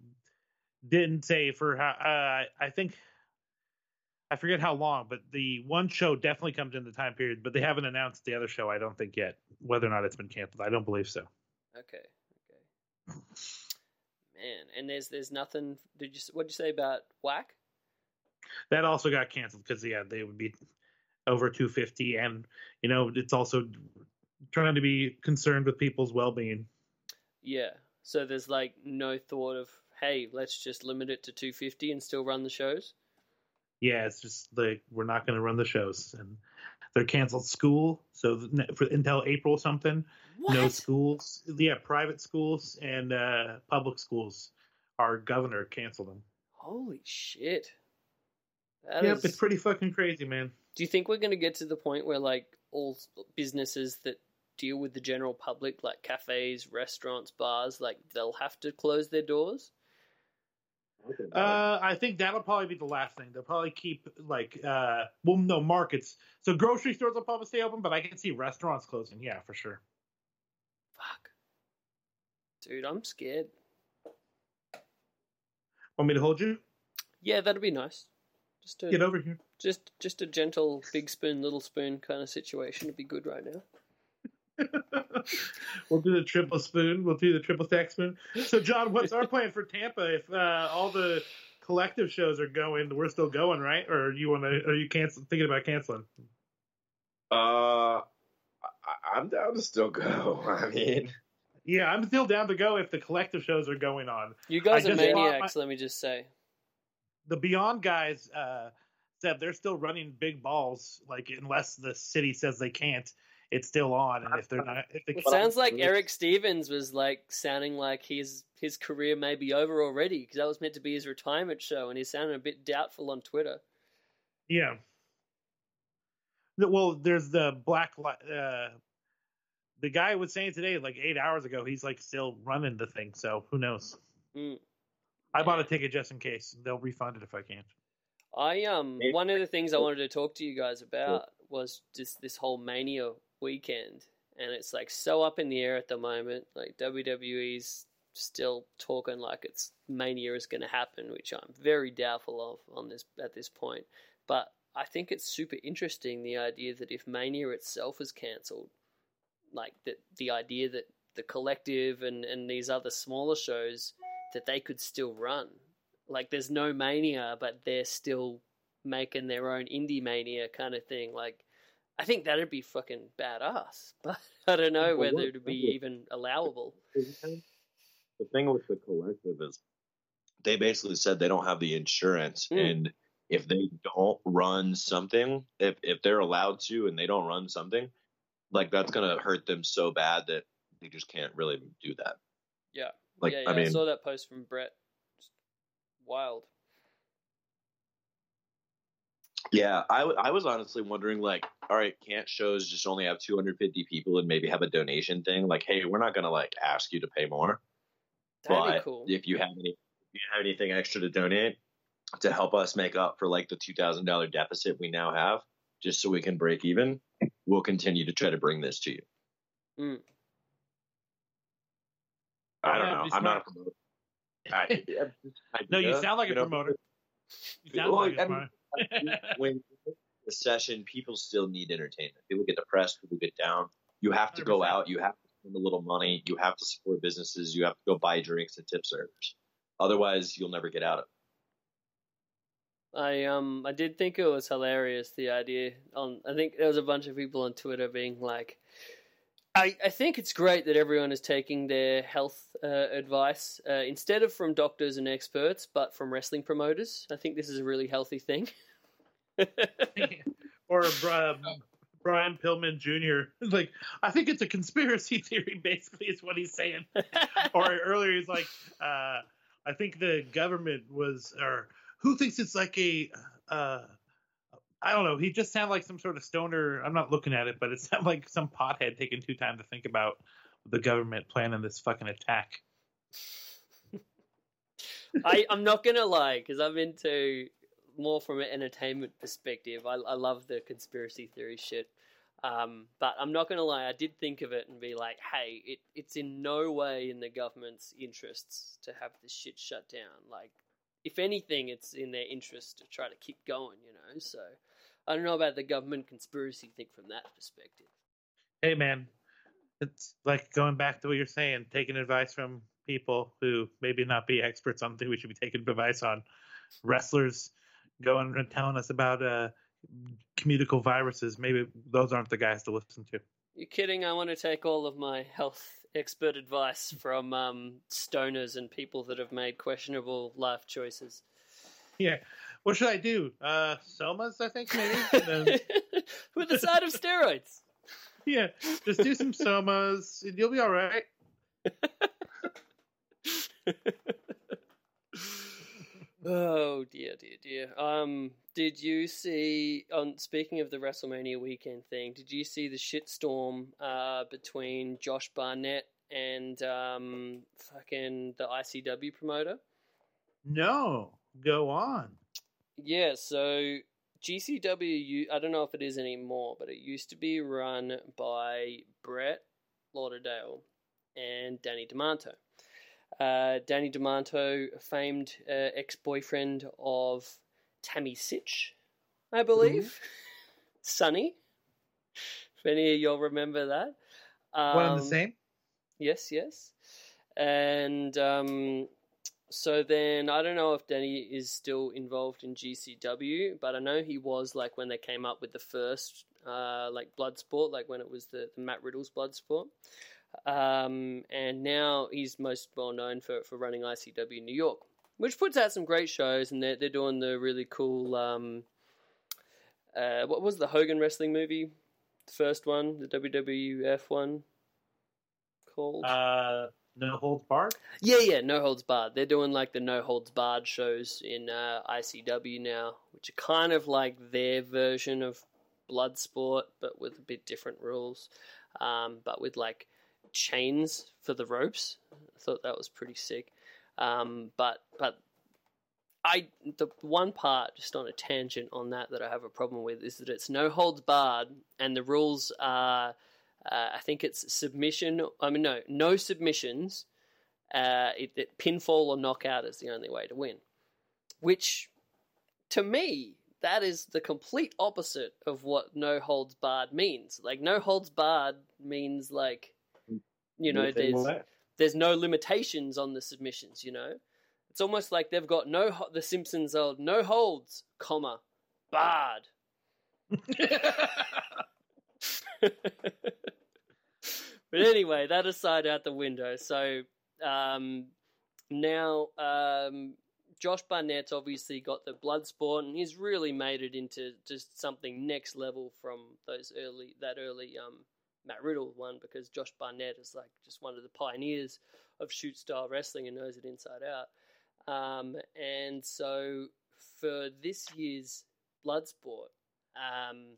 didn't say for how. Uh, I think I forget how long, but the one show definitely comes in the time period. But they haven't announced the other show. I don't think yet whether or not it's been canceled. I don't believe so. Okay. Okay. Man, and there's there's nothing. Did you what did you say about Whack? That also got canceled because yeah, they would be over 250, and you know it's also trying to be concerned with people's well-being. Yeah. So there's like no thought of hey, let's just limit it to 250 and still run the shows. Yeah, it's just like we're not going to run the shows, and they're canceled school. So for until April something, What? no schools. Yeah, private schools and uh, public schools. Our governor canceled them. Holy shit. That yep, is- it's pretty fucking crazy, man. Do you think we're going to get to the point where like all businesses that deal with the general public, like cafes, restaurants, bars, like they'll have to close their doors? Uh, I think that'll probably be the last thing. They'll probably keep like, uh, well, no markets. So grocery stores will probably stay open, but I can see restaurants closing. Yeah, for sure. Fuck. Dude, I'm scared. Want me to hold you? Yeah, that'd be nice. Just a Get over here. just just a gentle big spoon, little spoon kind of situation would be good right now. we'll do the triple spoon. We'll do the triple stack spoon. So, John, what's our plan for Tampa if uh, all the collective shows are going? We're still going, right? Or you want to? Are you cancel thinking about canceling? Uh, I, I'm down to still go. I mean, Yeah, I'm still down to go if the collective shows are going on. You guys I are just bought maniacs, let me just say. The Beyond guys uh, said they're still running big balls. Like unless the city says they can't, it's still on. And if they're not, if they It sounds like Eric Stevens was like sounding like his his career may be over already because that was meant to be his retirement show, and he sounded a bit doubtful on Twitter. Yeah. Well, there's the black. Uh, the guy was saying today, like eight hours ago, he's like still running the thing. So who knows? Mm. I bought a ticket just in case. They'll refund it if I can't. I um one of the things I wanted to talk to you guys about was just this whole Mania weekend, and it's like so up in the air at the moment. Like WWE's still talking like it's Mania is going to happen, which I'm very doubtful of on this at this point. But I think it's super interesting the idea that if Mania itself is cancelled, like that the idea that the collective and and these other smaller shows that they could still run like there's no mania but they're still making their own indie mania kind of thing like i think that'd be fucking badass but i don't know whether it'd be even allowable. the thing with the collective is they basically said they don't have the insurance Mm. and if they don't run something if if they're allowed to and they don't run something like that's gonna hurt them so bad that they just can't really do that. Yeah. Like yeah, yeah i mean saw that post from brett Just wild yeah I, w- I was honestly wondering like all right can't shows just only have 250 people and maybe have a donation thing like hey we're not gonna like ask you to pay more that'd but be cool if you have any if you have anything extra to donate to help us make up for like the two thousand dollar deficit we now have, just so we can break even, we'll continue to try to bring this to you. Mm. I don't Yeah, know. I'm not a promoter. I- I- No, you idea, sound like a know, promoter. You sound Well, like a I mean, promoter. when the session, people still need entertainment. People get depressed, people get down. You have to go 100%. out. You have to spend a little money. You have to support businesses. You have to go buy drinks and tip servers. Otherwise, you'll never get out of it. I um I did think it was hilarious the idea on I think there was a bunch of people on Twitter being like I, I think it's great that everyone is taking their health uh, advice uh, instead of from doctors and experts, but from wrestling promoters. I think this is a really healthy thing. or um, Brian Pillman Jr. Like, I think it's a conspiracy theory. Basically, is what he's saying. or earlier, he's like, uh, I think the government was, or who thinks it's like a, uh, I don't know. He just sounded like some sort of stoner. I'm not looking at it, but it sounded like some pothead taking too time to think about the government planning this fucking attack. I, I'm not gonna lie because I'm into more from an entertainment perspective. I, I love the conspiracy theory shit, um, but I'm not gonna lie. I did think of it and be like, hey, it, it's in no way in the government's interests to have this shit shut down. Like, if anything, it's in their interest to try to keep going. You know, so I don't know about the government conspiracy thing from that perspective. Hey, man, it's like going back to what you're saying, taking advice from people who maybe not be experts on things we should be taking advice on. Wrestlers going and telling us about uh, communicable viruses. Maybe those aren't the guys to listen to. You're kidding? I want to take all of my health expert advice from um, stoners and people that have made questionable life choices. Yeah. What should I do? Uh, somas, I think maybe. Then- With the side of steroids. yeah, just do some somas, and you'll be all right. oh dear, dear, dear. Um, did you see? On speaking of the WrestleMania weekend thing, did you see the shitstorm uh, between Josh Barnett and um, fucking the ICW promoter? No, go on. Yeah, so GCW, I don't know if it is anymore, but it used to be run by Brett Lauderdale and Danny DeManto. Uh, Danny DeManto, a famed uh, ex boyfriend of Tammy Sytch, I believe. Sunny. If any of y'all remember that. Um, One and the same. Yes, yes. And um, so then I don't know if Danny is still involved in GCW, but I know he was like when they came up with the first uh, like Bloodsport, like when it was the, the Matt Riddle's Bloodsport. Um, and now he's most well known for, for running ICW New York, which puts out some great shows, and they're, they're doing the really cool. Um, uh, what was the Hogan wrestling movie? The first one, the WWF one called? Uh, no holds barred. Yeah, yeah, No Holds Barred. They're doing like the No Holds Barred shows in uh, ICW now, which are kind of like their version of Bloodsport, but with a bit different rules, um, but with like chains for the ropes. I thought that was pretty sick. Um, but but I the one part just on a tangent on that that I have a problem with is that it's No Holds Barred, and the rules are. Uh, I think it's submission. I mean, no, no submissions. Uh, it, it, pinfall or knockout is the only way to win. Which, to me, that is the complete opposite of what no holds barred means. Like no holds barred means like, you know, there's there's no limitations on the submissions. You know, it's almost like they've got no the Simpsons old no holds, comma, barred. but anyway, that aside out the window. So um, now um, Josh Barnett's obviously got the blood sport, and he's really made it into just something next level from those early that early um, Matt Riddle one because Josh Barnett is like just one of the pioneers of shoot style wrestling and knows it inside out. Um, and so for this year's Bloodsport, um,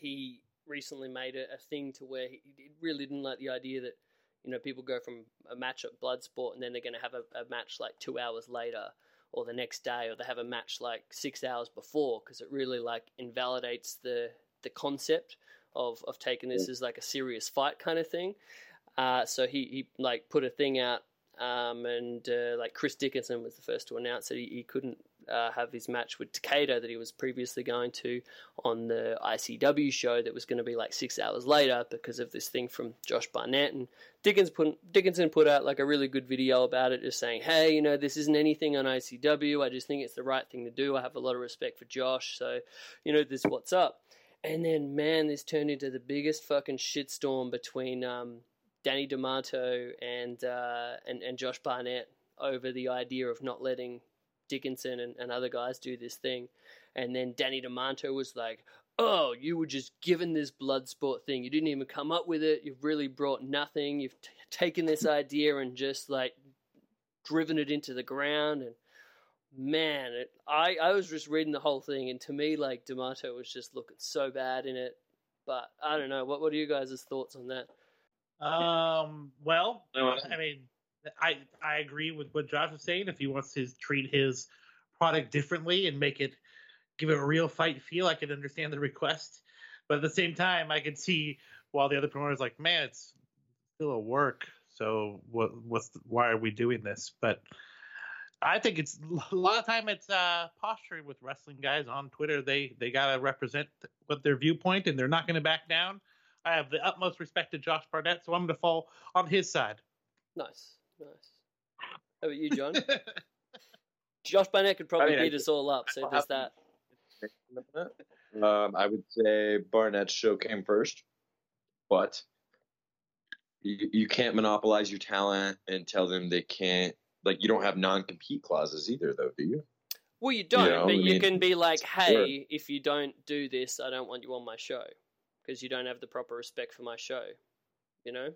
he recently made a, a thing to where he, he really didn't like the idea that you know people go from a match at Bloodsport and then they're going to have a, a match like two hours later or the next day or they have a match like six hours before because it really like invalidates the the concept of of taking this as like a serious fight kind of thing. Uh, so he he like put a thing out um, and uh, like Chris Dickinson was the first to announce that he, he couldn't uh, have his match with Takeda that he was previously going to on the ICW show that was going to be like six hours later because of this thing from Josh Barnett and Dickens put, Dickinson put out like a really good video about it, just saying, hey, you know, this isn't anything on ICW. I just think it's the right thing to do. I have a lot of respect for Josh, so you know, this what's up. And then, man, this turned into the biggest fucking shitstorm between um, Danny DeManto and, uh, and and Josh Barnett over the idea of not letting Dickinson and, and other guys do this thing. And then Danny DeManto was like, "Oh, you were just given this blood sport thing. You didn't even come up with it. You've really brought nothing. You've t- taken this idea and just like driven it into the ground." And man, it, I I was just reading the whole thing, and to me, like DeManto was just looking so bad in it. But I don't know. What what are you guys' thoughts on that? Um. Well, I mean, I I agree with what Josh was saying. If he wants to treat his product differently and make it give it a real fight feel, I can understand the request. But at the same time, I can see while the other promoter's like, man, it's still a work. So what what's the, why are we doing this? But I think it's a lot of time it's uh, posturing with wrestling guys on Twitter. They they gotta represent what their viewpoint, and they're not to back down. I have the utmost respect to Josh Barnett, so I'm to fall on his side. Nice, nice. How about you, John? Josh Barnett could probably I mean, I beat us all up. So there's that. Um, I would say Barnett's show came first, but you, you can't monopolize your talent and tell them they can't. Like you don't have non-compete clauses either, though, do you? Well, you don't, know, but I you mean, can be like, sure. "Hey, if you don't do this, I don't want you on my show because you don't have the proper respect for my show." You know?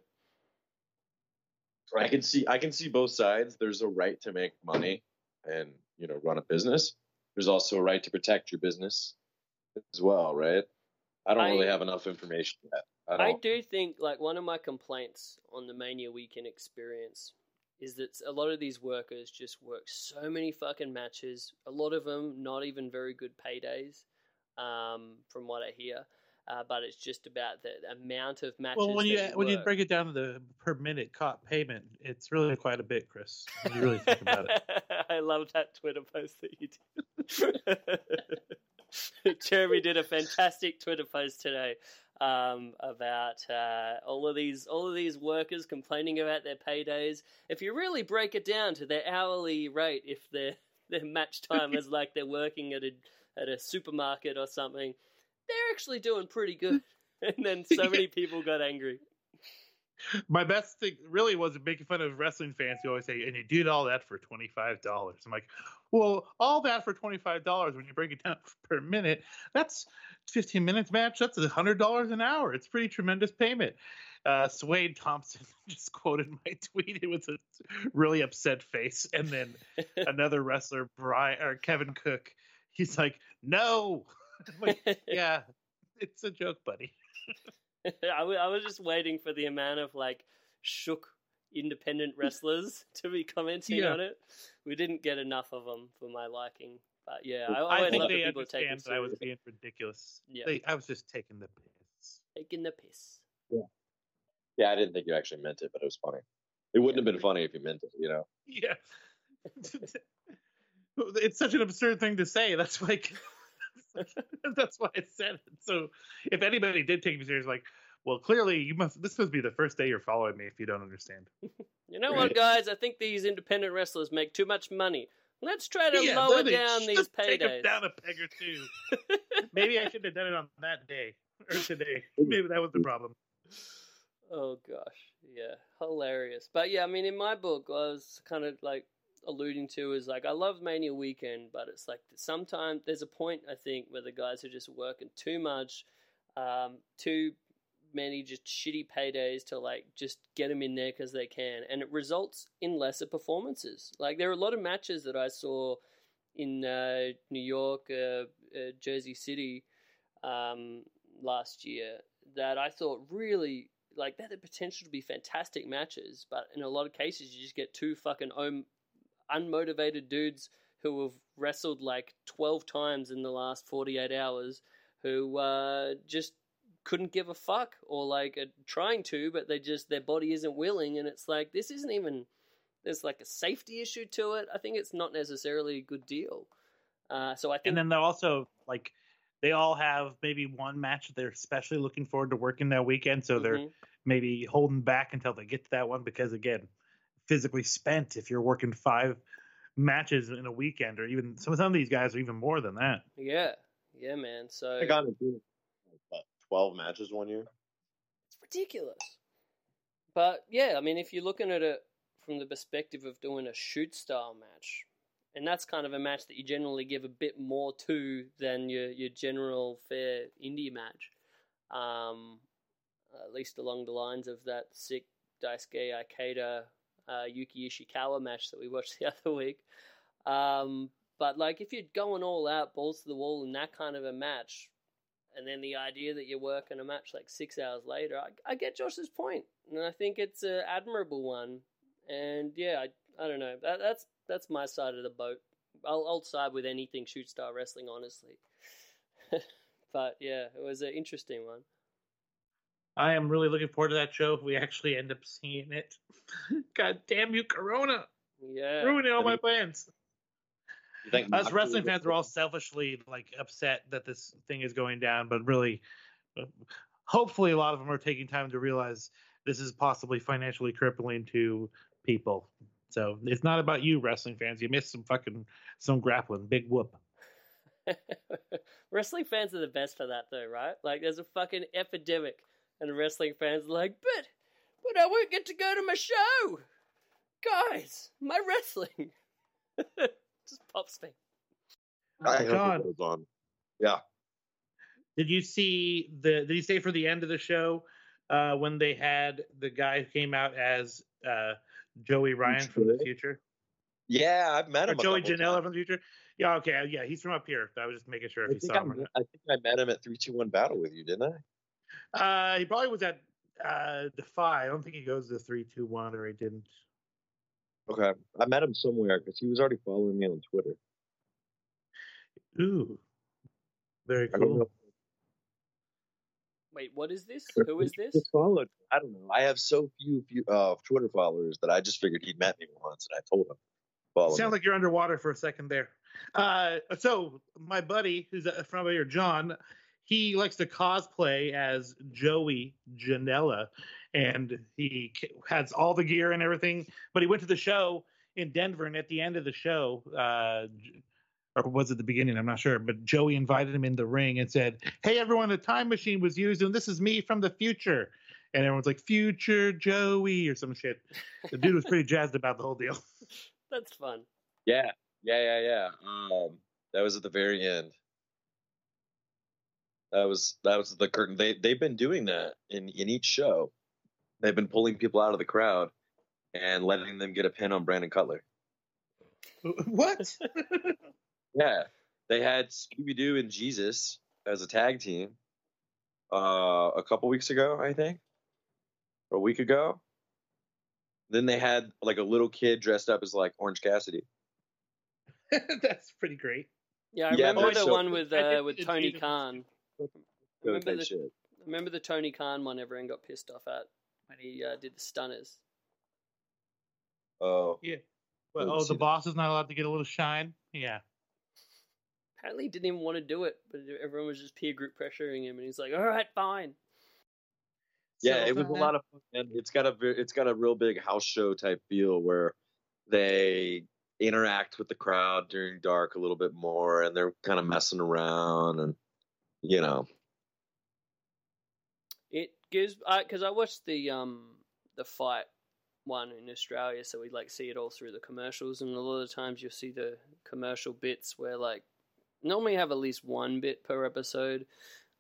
I can see I can see both sides. There's a right to make money and you know run a business. There's also a right to protect your business as well, right? I don't really have enough information yet. I I do think like one of my complaints on the Mania Weekend experience is that a lot of these workers just work so many fucking matches. A lot of them not even very good paydays, um, from what I hear. Uh, but it's just about the amount of matches. Well, when you that when you break it down to the per minute caught payment, it's really quite a bit, Chris. When you really think about it. I love that Twitter post that you did. Jeremy did a fantastic Twitter post today um, about uh, all of these all of these workers complaining about their paydays. If you really break it down to their hourly rate, if their their match time is like they're working at a at a supermarket or something, they're actually doing pretty good. And then so many people got angry. My best thing really was making fun of wrestling fans who always say, "And you did all that for twenty five dollars." I'm like, well, all that for twenty five dollars when you break it down per minute, that's fifteen minutes match. That's a hundred dollars an hour. It's pretty tremendous payment. Uh, Swade Thompson just quoted my tweet. It was a really upset face, and then another wrestler, Brian or Kevin Cook, he's like, "No." I'm like, yeah, it's a joke, buddy. I was just waiting for the amount of like shook independent wrestlers to be commenting Yeah. on it. We didn't get enough of them for my liking, but yeah, I, I, I think love they that people take understand that I was being ridiculous. Yeah. They, I was just taking the piss. taking the piss. Yeah, Yeah, I didn't think you actually meant it, but it was funny. It wouldn't have been funny if you meant it, you know. Yeah. it's such an absurd thing to say. That's like, that's why I said it. So if anybody did take me serious, like, well, clearly you must. This must be the first day you're following me if you don't understand. You know Right. what, guys? I think these independent wrestlers make too much money. Let's try to Yeah, lower down these just Take paydays. down a peg or two. Maybe I should have done it on that day or today. Maybe that was the problem. Oh gosh, yeah, hilarious. But yeah, I mean, in my book, I was kind of like alluding to is like I love Mania Weekend, but it's like sometimes there's a point I think where the guys are just working too much, um, too many just shitty paydays to like just get them in there because they can, and it results in lesser performances. Like there are a lot of matches that I saw in uh, New York, uh, uh, Jersey City um, last year that I thought really like they had the potential to be fantastic matches, but in a lot of cases you just get two fucking unmotivated dudes who have wrestled like twelve times in the last forty eight hours, who uh, just couldn't give a fuck or like trying to, but they just their body isn't willing, and it's like this isn't even there's like a safety issue to it, I think it's not necessarily a good deal. Uh, so I think And then they're also like they all have maybe one match that they're especially looking forward to working that weekend, so they're Mhm. maybe holding back until they get to that one because again, physically spent if you're working five matches in a weekend or even some some of these guys are even more than that. yeah, yeah, man. So I got into what, twelve matches one year. it's ridiculous. But yeah, I mean, if you're looking at it from the perspective of doing a shoot style match, and that's kind of a match that you generally give a bit more to than your your general fair indie match, um, at least along the lines of that sick Daisuke Ikeda uh, Yuki Ishikawa match that we watched the other week. Um, but like, if you're going all out, balls to the wall in that kind of a match, and then the idea that you're working a match like six hours later, I, I get Josh's point, and I think it's an admirable one. And yeah, I, I don't know. That, that's that's my side of the boat. I'll, I'll side with anything shoot style wrestling, honestly. but yeah, it was an interesting one. I am really looking forward to that show if we actually end up seeing it. God damn you, Corona! Yeah, Ruining all my plans. Us wrestling fans are all selfishly like upset that this thing is going down, but really, hopefully, a lot of them are taking time to realize this is possibly financially crippling to people. So it's not about you, wrestling fans. You missed some fucking some grappling. Big whoop. wrestling fans are the best for that, though, right? Like, there's a fucking epidemic, and wrestling fans are like, but, but I won't get to go to my show, guys. My wrestling just pops me. I hope it goes on. Yeah. did you see the? Did you say for the end of the show uh, when they had the guy who came out as uh, Joey Ryan from the future? Yeah, I've met him. a Joey couple Janela times. from the future? Yeah, okay, yeah, he's from up here. I was just making sure if I you think, saw I, him. or met- I think I met him at three two one battle with you, didn't I? Not. Uh, he probably was at uh, Defy. I don't think he goes to three, two, one, or he didn't. Okay, I met him somewhere because he was already following me on Twitter. Ooh, very cool. Wait, what is this? Who is this? followed. I don't know. I have so few, few uh, Twitter followers that I just figured he'd met me once, and I told him. Follow Sound me. like you're underwater for a second there. Uh, so my buddy, who's uh, from here, John, he likes to cosplay as Joey Janela, and he has all the gear and everything. But he went to the show in Denver, and at the end of the show, uh, or was it the beginning? I'm not sure. But Joey invited him in the ring and said, "Hey, everyone, a time machine was used, and this is me from the future." And everyone's like, "Future Joey" or some shit. The dude was pretty jazzed about the whole deal. That's fun. Yeah, yeah, yeah, yeah. Um, that was at the very end. That was that was the curtain. They they've been doing that in in each show. They've been pulling people out of the crowd and letting them get a pin on Brandon Cutler. what? Yeah, they had Scooby Doo and Jesus as a tag team uh, a couple weeks ago, I think, or a week ago. Then they had like a little kid dressed up as like Orange Cassidy. That's pretty great. Yeah, I Yeah, remember but the so- one with uh, with Tony Khan. Go Remember the, shit. remember the Tony Khan one everyone got pissed off at when he uh, did the stunners. Oh, But, Didn't oh, the that. boss is not allowed to get a little shine. Yeah. Apparently, he didn't even want to do it, but everyone was just peer group pressuring him, and he's like, "All right, fine." yeah, So, it was a lot of fun. And it's got a it's got a real big house show type feel where they interact with the crowd during dark a little bit more, and they're kind of messing around, and you know, It gives because I watched the um the fight one in Australia, so we like see it all through the commercials, and a lot of times you'll see the commercial bits where like normally have at least one bit per episode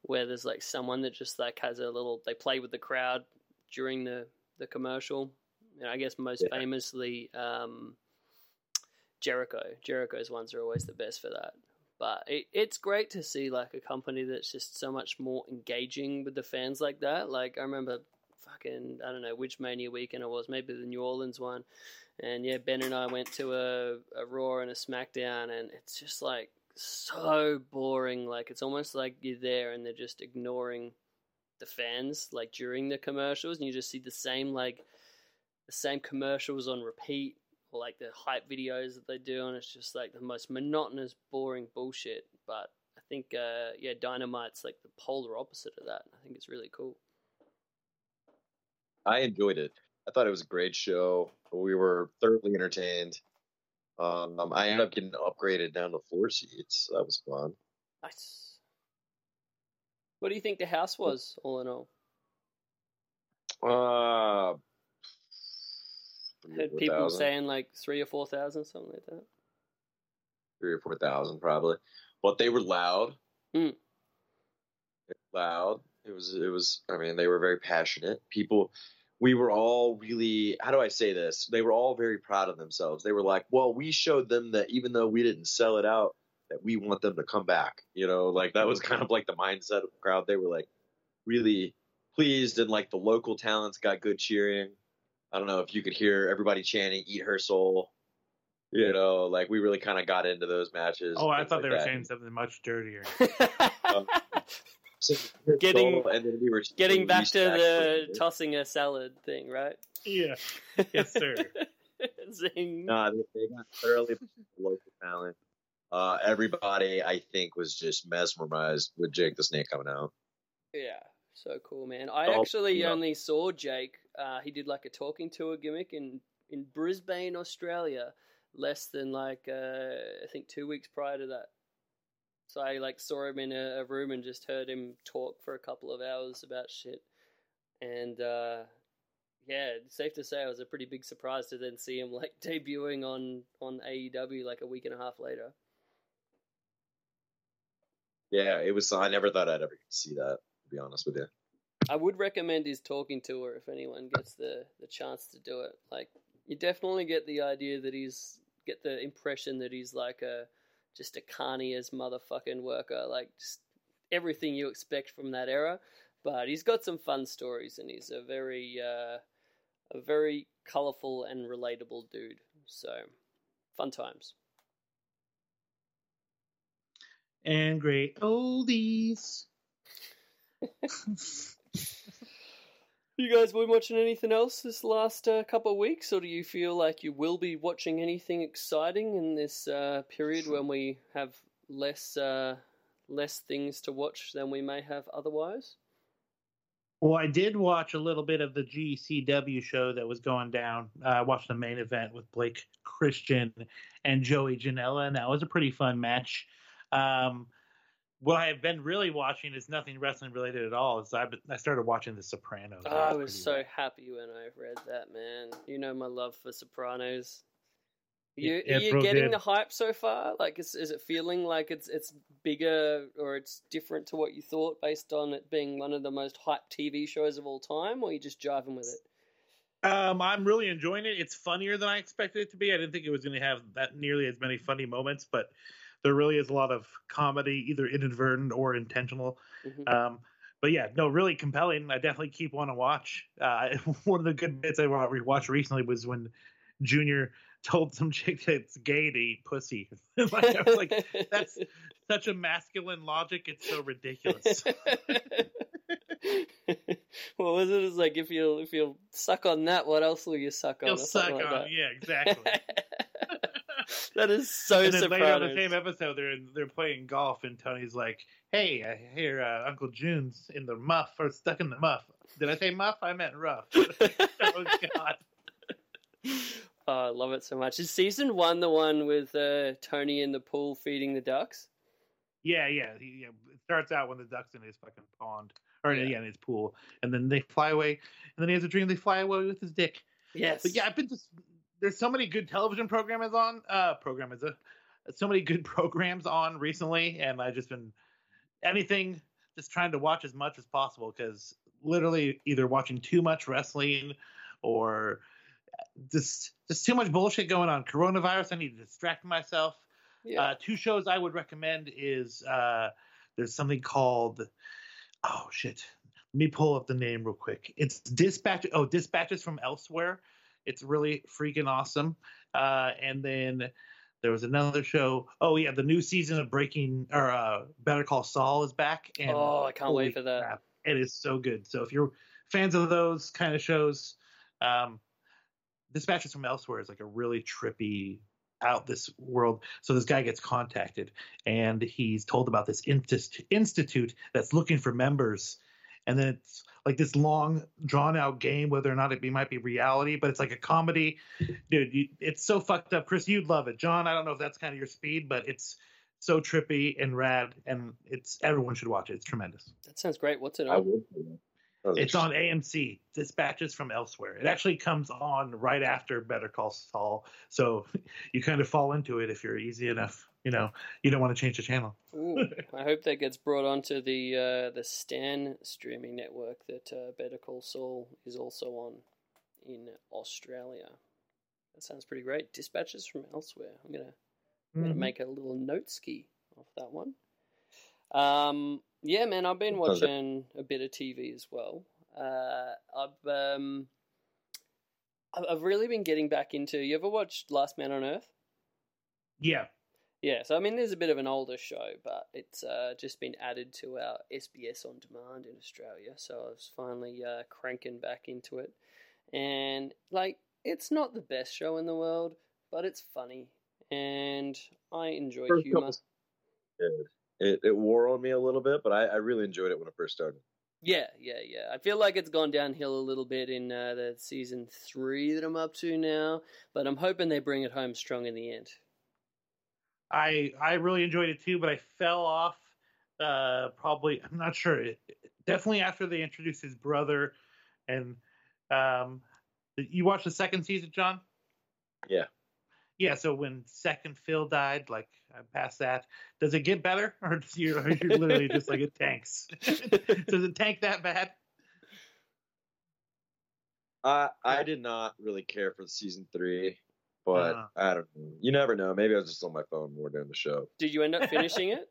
where there's like someone that just like has a little they play with the crowd during the the commercial. And I guess most Yeah. famously um Jericho. Jericho's ones are always the best for that. But it, it's great to see like a company that's just so much more engaging with the fans like that. Like I remember fucking I don't know which Mania weekend it was, maybe the New Orleans one. And yeah, Ben and I went to a, a Raw and a SmackDown and it's just like so boring. Like it's almost like you're there and they're just ignoring the fans like during the commercials and you just see the same like the same commercials on repeat or like the hype videos that they do, and it's just like the most monotonous, boring bullshit. But I think, uh, yeah, Dynamite's like the polar opposite of that. I think it's really cool. I enjoyed it. I thought it was a great show. We were thoroughly entertained. Um, I ended up getting upgraded down to four seats. That was fun. Nice. What do you think the house was, all in all? Uh, Heard people saying like three or four thousand, something like that. three or four thousand probably, but they were loud. Mm. Loud. It was. It was. I mean, they were very passionate. People. We were all really. How do I say this? They were all very proud of themselves. They were like, "Well, we showed them that even though we didn't sell it out, that we want them to come back." You know, like that was kind of like the mindset of the crowd. They were like really pleased, and like the local talents got good cheering. I don't know if you could hear everybody chanting "Eat her soul." You know, like we really kind of got into those matches. Oh, I thought like they were that. saying something much dirtier. Um, So, Getting- soul," and then we were Getting back to the for- tossing a salad thing, right? yeah. Yes, sir. Zing. Nah, they, they got thoroughly local talent. Uh, everybody, I think, was just mesmerized with Jake the Snake coming out. Yeah, so cool, man. I Oh, actually yeah. only saw Jake. Uh, he did like a talking tour gimmick in in Brisbane, Australia, less than like uh, I think two weeks prior to that. So I like saw him in a, a room and just heard him talk for a couple of hours about shit. And uh, yeah, safe to say it was a pretty big surprise to then see him like debuting on on AEW like a week and a half later. Yeah, it was. I never thought I'd ever see that. To be honest with you. I would recommend his talking tour if anyone gets the, the chance to do it. Like, you definitely get the idea that he's get the impression that he's like a just a carny as motherfucking worker, like just everything you expect from that era. But he's got some fun stories, and he's a very uh, a very colorful and relatable dude. So, fun times. And great oldies. You guys been watching anything else this last uh, couple of weeks, or do you feel like you will be watching anything exciting in this uh, period when we have less uh, less things to watch than we may have otherwise? Well, I did watch a little bit of the GCW show that was going down. Uh, I watched the main event with Blake Christian and Joey Janela, and that was a pretty fun match. Um, what I have been really watching is nothing wrestling related at all. Is I I started watching The Sopranos. Oh, I was so happy when I read that, man. You know my love for Sopranos. You, Yeah, are you getting good. the hype so far? Like, is, is it feeling like it's it's bigger or it's different to what you thought based on it being one of the most hyped TV shows of all time, or are you just jiving with it? Um, I'm really enjoying it. It's funnier than I expected it to be. I didn't think it was going to have that nearly as many funny moments, but there really is a lot of comedy, either inadvertent or intentional. Mhm. Um, but yeah, no, really compelling. I definitely keep want to watch. Uh, one of the good bits I wa- watched recently was when Junior told some chick that it's gay to eat pussy. like, I was like, that's such a masculine logic. It's so ridiculous. what was it? It's like if you if you suck on that, what else will you suck on? He'll suck something on. that. Yeah, exactly. that is so and then later on the same episode, they're they're playing golf, and Tony's like, "Hey, I hear uh, Uncle June's in the muff or stuck in the muff. Did I say muff? I meant rough." oh God! Oh, I love it so much. Is season one the one with uh, Tony in the pool feeding the ducks? Yeah, yeah, he, yeah. It starts out when the duck's in his fucking pond, or Yeah. yeah. in his pool, and then they fly away, and then he has a dream they fly away with his dick. Yes. But yeah, I've been just there's so many good television programs on uh program is a so many good programs on recently, and I've just been anything just trying to watch as much as possible because literally either watching too much wrestling or just just too much bullshit going on. Coronavirus, I need to distract myself. yeah. Uh, two shows I would recommend is uh, there's something called oh shit. Let me pull up the name real quick. It's Dispatch. Oh, Dispatches from Elsewhere. It's really freaking awesome. Uh, and then there was another show. Oh yeah, the new season of Breaking or uh, Better Call Saul is back. And Oh, I can't wait for that. crap, it is so good. So if you're fans of those kind of shows, um, Dispatches from Elsewhere is like a really trippy out this world. So this guy gets contacted and he's told about this inst- institute that's looking for members. And then it's like this long drawn out game, whether or not it be, might be reality, but it's like a comedy. Dude, you, it's so fucked up. Chris, you'd love it. John, I don't know if that's kind of your speed, but it's so trippy and rad and it's everyone should watch it. It's tremendous. That sounds great. What's it I on? would. say that. That was It's on AMC. Dispatches from Elsewhere. It actually comes on right after Better Call Saul, so you kind of fall into it if you're easy enough. You know, you don't want to change the channel. Ooh, I hope that gets brought onto the uh, the Stan streaming network that uh, Better Call Saul is also on in Australia. That sounds pretty great. Dispatches from elsewhere. I'm gonna, I'm gonna Mhm. make a little note ski off that one. Um, yeah, man, I've been watching a bit of TV as well. Uh, I've um, I've I've really been getting back into. You ever watched Last Man on Earth? Yeah, Yeah, so I mean, there's a bit of an older show, but it's uh, just been added to our SBS on demand in Australia. So I was finally uh, cranking back into it, and like, it's not the best show in the world, but it's funny, and I enjoy First humor. couple- It, it, it wore on me a little bit, but I, I really enjoyed it when it first started. Yeah, yeah, yeah. I feel like it's gone downhill a little bit in uh, the season three that I'm up to now, but I'm hoping they bring it home strong in the end. I I really enjoyed it too, but I fell off. Uh, probably I'm not sure. It, definitely after they introduced his brother, and um, you watched the second season, John? Yeah. Yeah. So when second Phil died, like past that, does it get better, or does you or you're literally just like it tanks? does it tank that bad? I I did not really care for season three, but Uh. I don't know. You never know. Maybe I was just on my phone more during the show. Did you end up finishing it?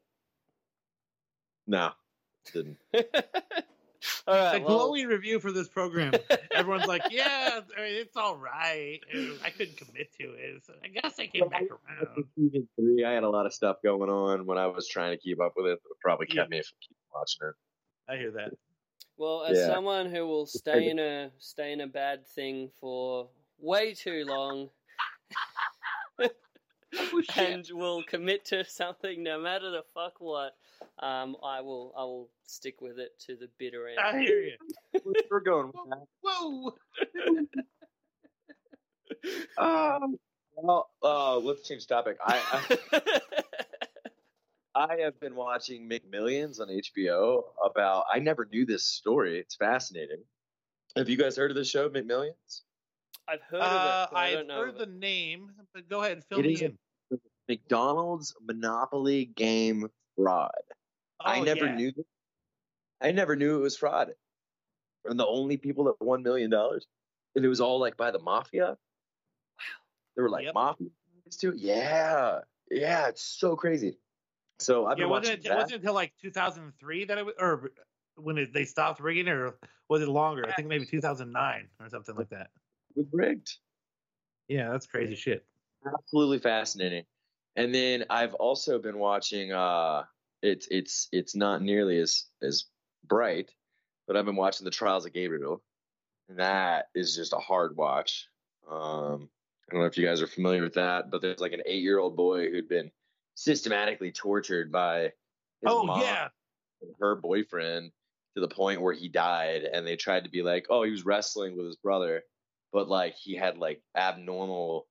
No, didn't. All right. It's a well- glowing review for this program. Everyone's like, "Yeah, I mean, it's all right." I couldn't commit to it. So I guess I came back around. Season three, I had a lot of stuff going on when I was trying to keep up with it. That probably Yeah. kept me from keep watching it. I hear that. Well, as Yeah. someone who will stay in a stay in a bad thing for way too long Oh, shit. and will commit to something no matter the fuck what, um, I will I will stick with it to the bitter end. I hear you. We're going with that. Whoa. Um, well, uh, let's change topic. I, I I have been watching McMillions on HBO about. I never knew this story. It's fascinating. Have you guys heard of the show, McMillions? I've heard Uh, of it, but I I've don't know. heard the it. name, but go ahead, and fill It me is in. McDonald's Monopoly game fraud. I Oh, never yeah. knew. This. I never knew it was fraud. And the only people that won million dollars, and it was all like by the mafia. Wow. There were like Yep. mafia too. Yeah, yeah, it's so crazy. So I've Yeah, been wasn't watching it, it that. wasn't until like 2003 that it was, or when it, they stopped rigging or was it longer? I think maybe 2009 or something like that. It was rigged. Yeah, that's crazy shit. absolutely fascinating. And then I've also been watching. Uh, it's it's it's not nearly as as bright, but I've been watching the Trials of Gabriel, and that is just a hard watch. Um, I don't know if you guys are familiar with that, but there's like an eight year old boy who'd been systematically tortured by his oh mom yeah, and her boyfriend to the point where he died and they tried to be like oh he was wrestling with his brother but like he had like abnormal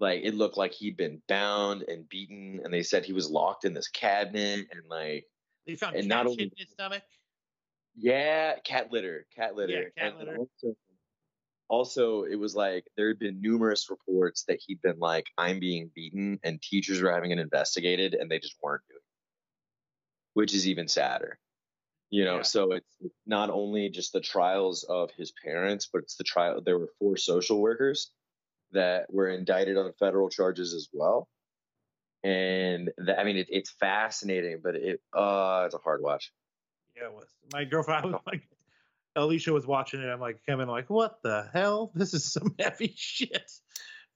like it looked like he'd been bound and beaten and they said he was locked in this cabinet and like they found and cat not shit only- in his stomach. yeah cat litter cat litter yeah, cat And litter. also, also it was like there had been numerous reports that he'd been like i'm being beaten and teachers were having it investigated and they just weren't doing it which is even sadder you know Yeah. so it's not only just the trials of his parents but it's the trial there were four social workers that were indicted on federal charges as well and that, i mean it, it's fascinating but it uh it's a hard watch Yeah, it was. My girlfriend I was like, Alicia was watching it. I'm like, Kevin, like, what the hell? This is some heavy shit.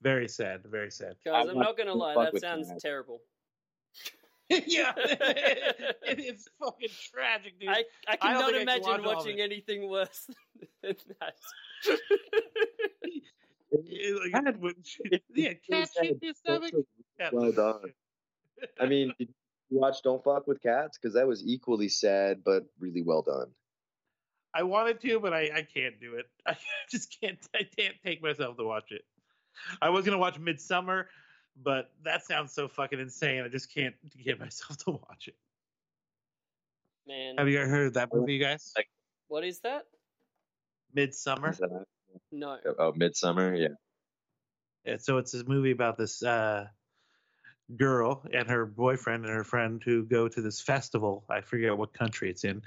Very sad. Very sad. Guys, I'm I'm not not gonna gonna lie, that with sounds that. terrible. yeah, it is fucking tragic, dude. I, I I cannot don't I can imagine watch watching anything worse than that. Like, when she- yeah, cat shit in your stomach. Well done. I mean, did you watch Don't Fuck with Cats? Because that was equally sad, but really well done. I wanted to, but I, I can't do it. I just can't. I can't take myself to watch it. I was gonna watch Midsommar, but that sounds so fucking insane. I just can't get myself to watch it. Man, Have you ever heard of that movie, you guys? Like- what is that? Midsommar. Is that- No. Oh, Midsommar, yeah. Yeah, so it's this movie about this uh, girl and her boyfriend and her friend who go to this festival. I forget what country it's in,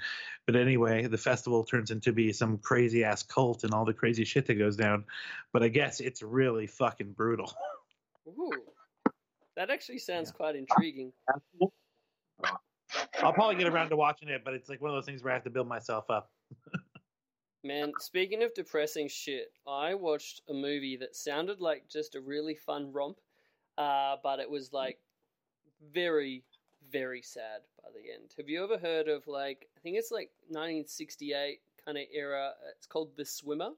but anyway, the festival turns into be some crazy ass cult and all the crazy shit that goes down. But I guess it's really fucking brutal. Ooh. That actually sounds quite intriguing. I'll probably get around to watching it, but it's like one of those things where I have to build myself up. Man, speaking of depressing shit, I watched a movie that sounded like just a really fun romp, uh, but it was like very, very sad by the end. Have you ever heard of like I think it's like 1968 kind of era? It's called The Swimmer.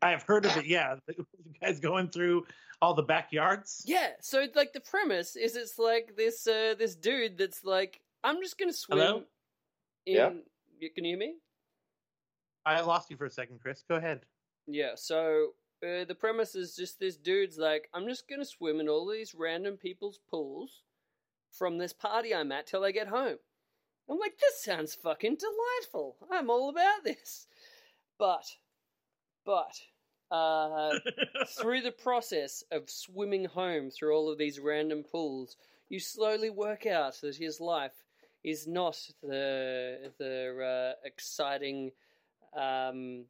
I have heard of it. Yeah, the guys going through all the backyards. Yeah, so like the premise is it's like this uh, this dude that's like I'm just gonna swim. Hello? In, Yeah. You, can you hear me? I lost you for a second, Chris. Go ahead. Yeah, so uh, the premise is just this dude's like, I'm just gonna swim in all these random people's pools from this party I'm at till I get home. I'm like, this sounds fucking delightful. I'm all about this. But, but, uh, through the process of swimming home through all of these random pools, you slowly work out that his life is not the the uh, exciting, um,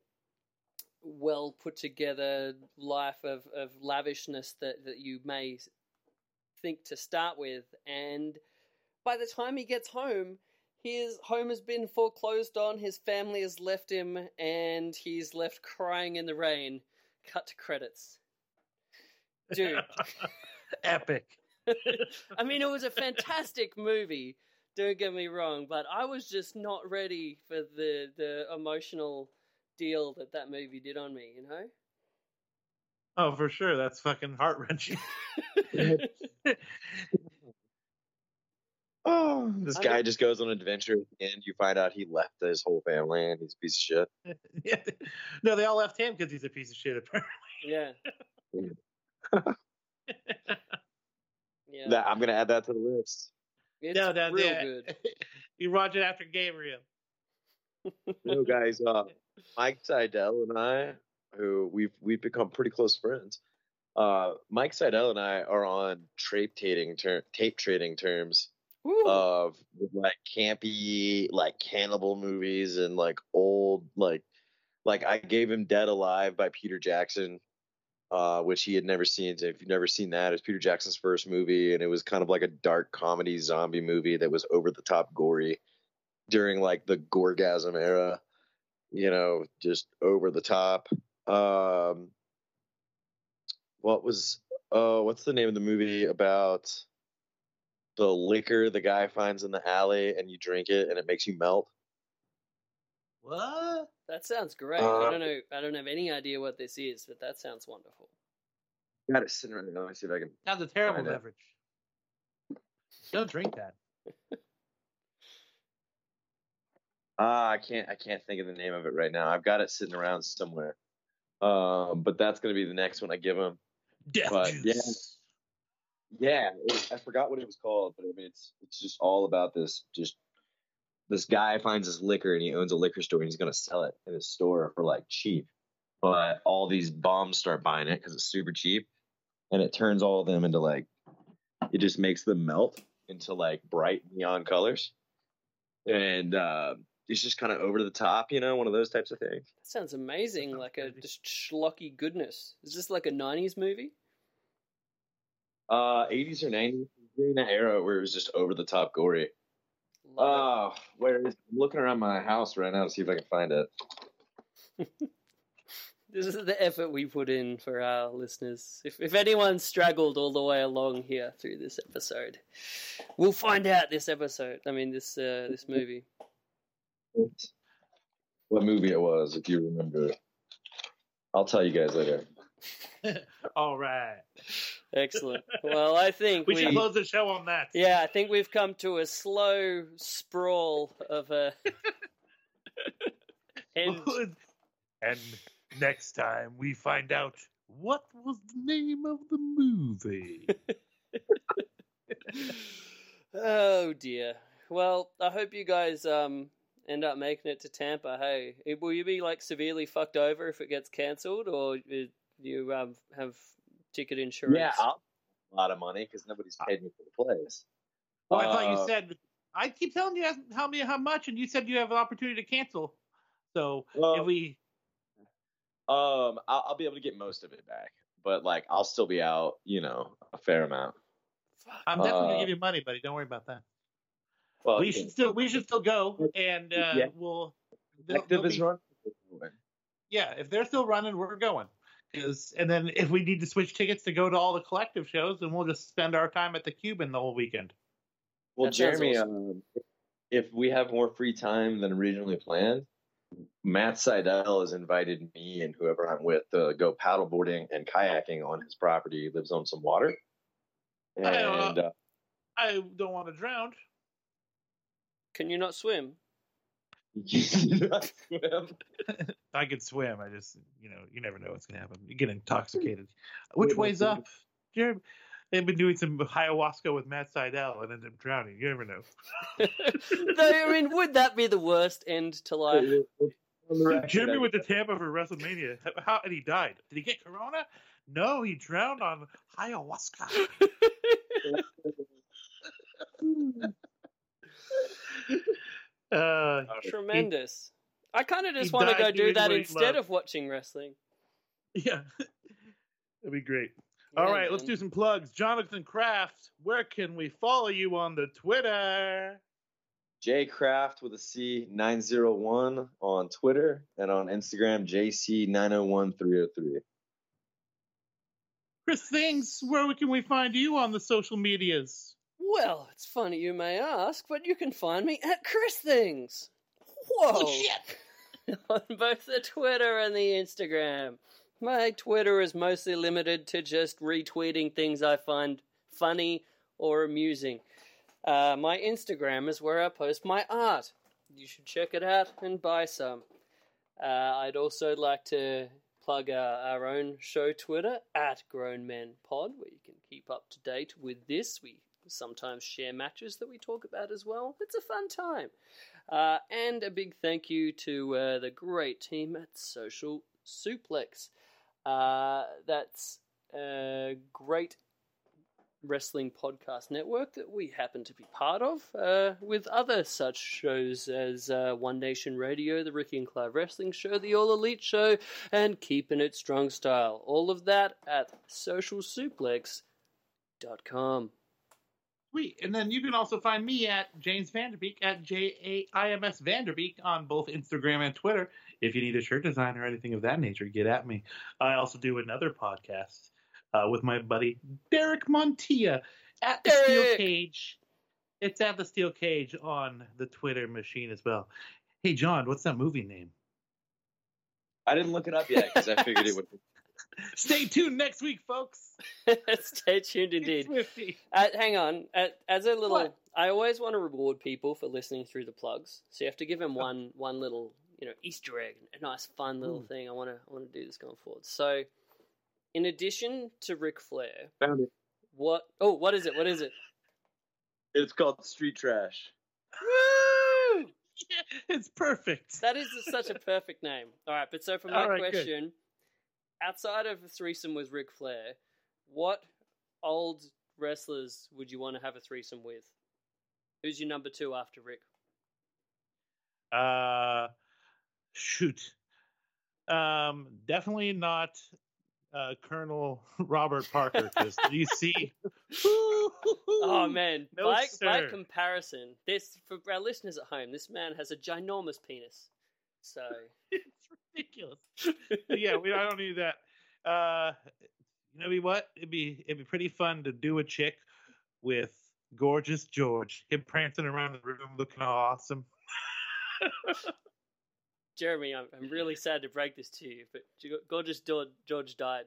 well put together life of, of lavishness that, that you may think to start with. And by the time he gets home, his home has been foreclosed on, his family has left him, and he's left crying in the rain. Cut to credits. Dude. Epic. I mean, it was a fantastic movie. Don't get me wrong, but I was just not ready for the the emotional deal that that movie did on me. You know. Oh, for sure. That's fucking heart wrenching. Oh, this I guy just goes on an adventure and you find out he left his whole family and he's a piece of shit. yeah. No, they all left him because he's a piece of shit. Apparently. yeah. Yeah. That, I'm gonna add that to the list. it's no, no, real yeah. good. you watch it after Gabriel. No, guys, uh, Mike Seidel and I, who we've we've become pretty close friends. Uh, Mike Seidel and I are on tape trading ter- tape trading terms Woo. of like campy like cannibal movies and like old like like I gave him Dead Alive by Peter Jackson, uh, which he had never seen. If you've never seen that, it's Peter Jackson's first movie, and it was kind of like a dark comedy zombie movie that was over the top gory during like the gorgasm era. You know, just over the top. Um, what was oh, what's the name of the movie about? The liquor the guy finds in the alley and you drink it and it makes you melt. What? that sounds great. uh, I don't know. I don't have any idea what this is, but that sounds wonderful. Got it sitting right now. Let me see if I can. Sounds a terrible Find it. beverage. Don't drink that. Ah, I can't. I can't think of the name of it right now. I've got it sitting around somewhere. Um, but that's gonna be the next one I give him. Death But, yeah. juice. Yeah, it, I forgot what it was called, but I mean, it's it's just all about this. Just this guy finds this liquor and he owns a liquor store and he's gonna sell it in his store for like cheap. But all these bums start buying it because it's super cheap, and it turns all of them into like it just makes them melt into like bright neon colors, and uh, it's just kind of over the top, you know, one of those types of things. That sounds amazing. like a just schlocky goodness. Is this like a '90s movie? Uh, 80s or 90s during that era where it was just over the top gory. Love Oh, where is? I'm looking around my house right now to see if I can find it. it. This is the effort we put in for our listeners. If if anyone straggled all the way along here through this episode, we'll find out this episode. I mean, this uh, this movie. What movie it was, if you remember. I'll tell you guys later. All right. Excellent. Well, I think We we, should close the show on that. yeah, I think we've come to a slow sprawl of a. and and next time we find out what was the name of the movie. oh dear. Well, I hope you guys um end up making it to Tampa. Hey, will you be like severely fucked over if it gets cancelled, or uh, you um have ticket insurance? Yeah, I'll a lot of money because nobody's paid me for the plays. Oh, I thought you Uh, said. I keep telling you, tell me how much, and you said you have an opportunity to cancel. So Well, if we, um, I'll, I'll be able to get most of it back, but like I'll still be out, you know, a fair amount. I'm definitely gonna uh, give you money, buddy. Don't worry about that. Well, we should still, we should still go, and uh, Yeah. we'll. they'll- Active they'll is be- Yeah, if they're still running, we're going. 'Cause- and then if we need to switch tickets to go to all the collective shows, then we'll just spend our time at the Cuban the whole weekend. Well, That Jeremy, awesome. um, if we have more free time than originally planned, Matt Seidel has invited me and whoever I'm with to go paddleboarding and kayaking on his property. He lives on some water. And I, uh, uh, I don't want to drown. Can you not swim? you not swim. I could swim. I just, you know, you never know what's gonna happen. You get intoxicated. Which way's up, Jeremy? They've been doing some ayahuasca with Matt Seidel and ended up drowning. You never know. Though, I mean, would that be the worst end to life? Jeremy went to Tampa for WrestleMania. How and he died. Did he get corona? No, he drowned on ayahuasca. Uh, Tremendous. I kind of just want to go do that instead loved. of watching wrestling. yeah, that'd be great. All Yeah, right, let's do some plugs. Jonathan Kraft, where can we follow you on the Twitter? J Craft with a C 901 on Twitter and on Instagram JC 901303. Chris Things, where can we find you on the social medias? Well, it's funny you may ask, but you can find me at Chris Things. Whoa! Oh, shit! on both the Twitter and the Instagram. My Twitter is mostly limited to just retweeting things I find funny or amusing. Uh, my Instagram is where I post my art. You should check it out and buy some. Uh, I'd also like to plug uh, our own show Twitter at Grown Men Pod, where you can keep up to date with this. We sometimes share matches that we talk about as well. It's a fun time. Uh, and a big thank you to uh, the great team at Social Suplex. Uh, that's a great wrestling podcast network that we happen to be part of, uh, with other such shows as uh, One Nation Radio, the Ricky and Clive Wrestling Show, the All Elite Show, and Keeping It Strong Style. All of that at socialsuplex.com. Sweet. And then you can also find me at James Vanderbeek at J A I M S Vanderbeek on both Instagram and Twitter. If you need a shirt design or anything of that nature, get at me. I also do another podcast uh, with my buddy Derek Montilla at the Steel Cage. It's at the Steel Cage on the Twitter machine as well. Hey, John, what's that movie name? I didn't look it up yet because I figured it would. Stay tuned next week, folks. Stay tuned indeed. Uh, hang on. Uh, as a little, What? I always want to reward people for listening through the plugs. So you have to give them one one little, you know, Easter egg, a nice, fun little Ooh. thing. I want to I want to do this going forward. So, in addition to Ric Flair, Found it. what? Oh, what is it? What is it? It's called Street Trash. Woo! It's perfect. That is such a perfect name. All right, but so for my All right, good. question, outside of a threesome with Ric Flair, what old wrestlers would you want to have a threesome with? Who's your number two after Rick? Uh, shoot. Um, definitely not uh, Colonel Robert Parker because you see. Oh man, no, by, by comparison, this for our listeners at home, this man has a ginormous penis. So it's ridiculous. Yeah, we I don't need that. Uh, you know what? It'd be it'd be pretty fun to do a chick with gorgeous George, him prancing around the room looking awesome. Jeremy, I'm, I'm really sad to break this to you, but gorgeous George, died.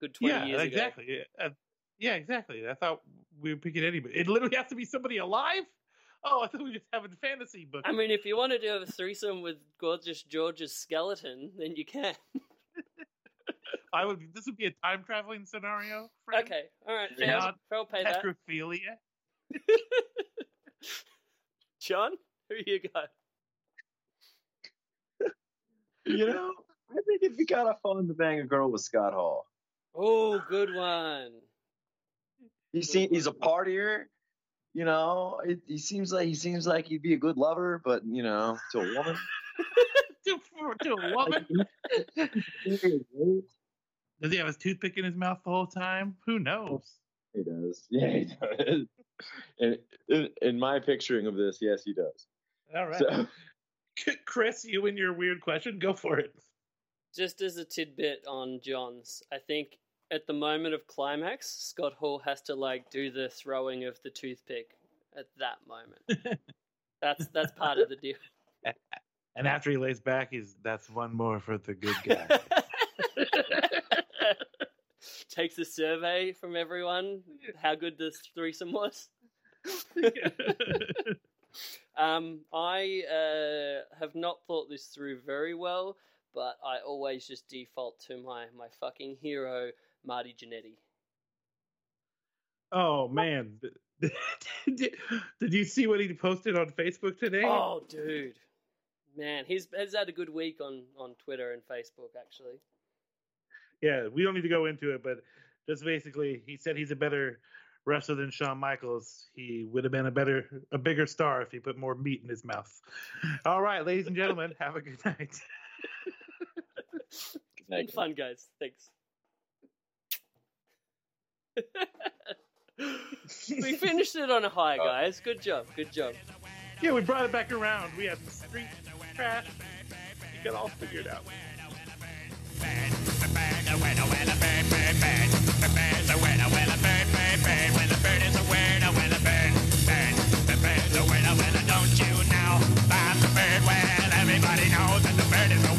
Good twenty yeah, years ago. exactly. Yeah, uh, yeah, exactly. I thought we were picking anybody. It literally has to be somebody alive. Oh, I thought we were just having fantasy books. I mean, if you want to do a threesome with gorgeous George's skeleton, then you can. I would. This would be a time traveling scenario. friend. okay, all right, Yeah. fair. I'll pay that. Necrophilia. John, who you got? You know, I think it'd be kind of fun to bang a girl with Scott Hall. Oh, good one. He seems he's a partier. You know, it, he seems like he seems like he'd be a good lover, but you know, to a woman. to, to a woman. Does he have his toothpick in his mouth the whole time? Who knows? He does. Yeah, he does. And in, in my picturing of this, yes, he does. All right. So, Chris, you and your weird question, go for it. Just as a tidbit on John's, I think at the moment of climax, Scott Hall has to like do the throwing of the toothpick at that moment. that's that's part of the deal. And after he lays back, he's that's one more for the good guy. Takes a survey from everyone how good this threesome was. Um, I uh, have not thought this through very well, but I always just default to my, my fucking hero, Marty Jannetty. oh man, did, did you see what he posted on Facebook today? Oh, dude. Man, he's, he's had a good week on, on Twitter and Facebook, actually. Yeah, we don't need to go into it, but just basically, he said he's a better wrestler than Shawn Michaels. He would have been a better, a bigger star if he put more meat in his mouth. All right, ladies and gentlemen, have a good night. Been fun, guys. Thanks we finished it on a high, oh. guys. Good job. Good job. Yeah, we brought it back around. We had the street trash. You got all figured out. Don't you know that the bird, well, everybody knows that the bird is a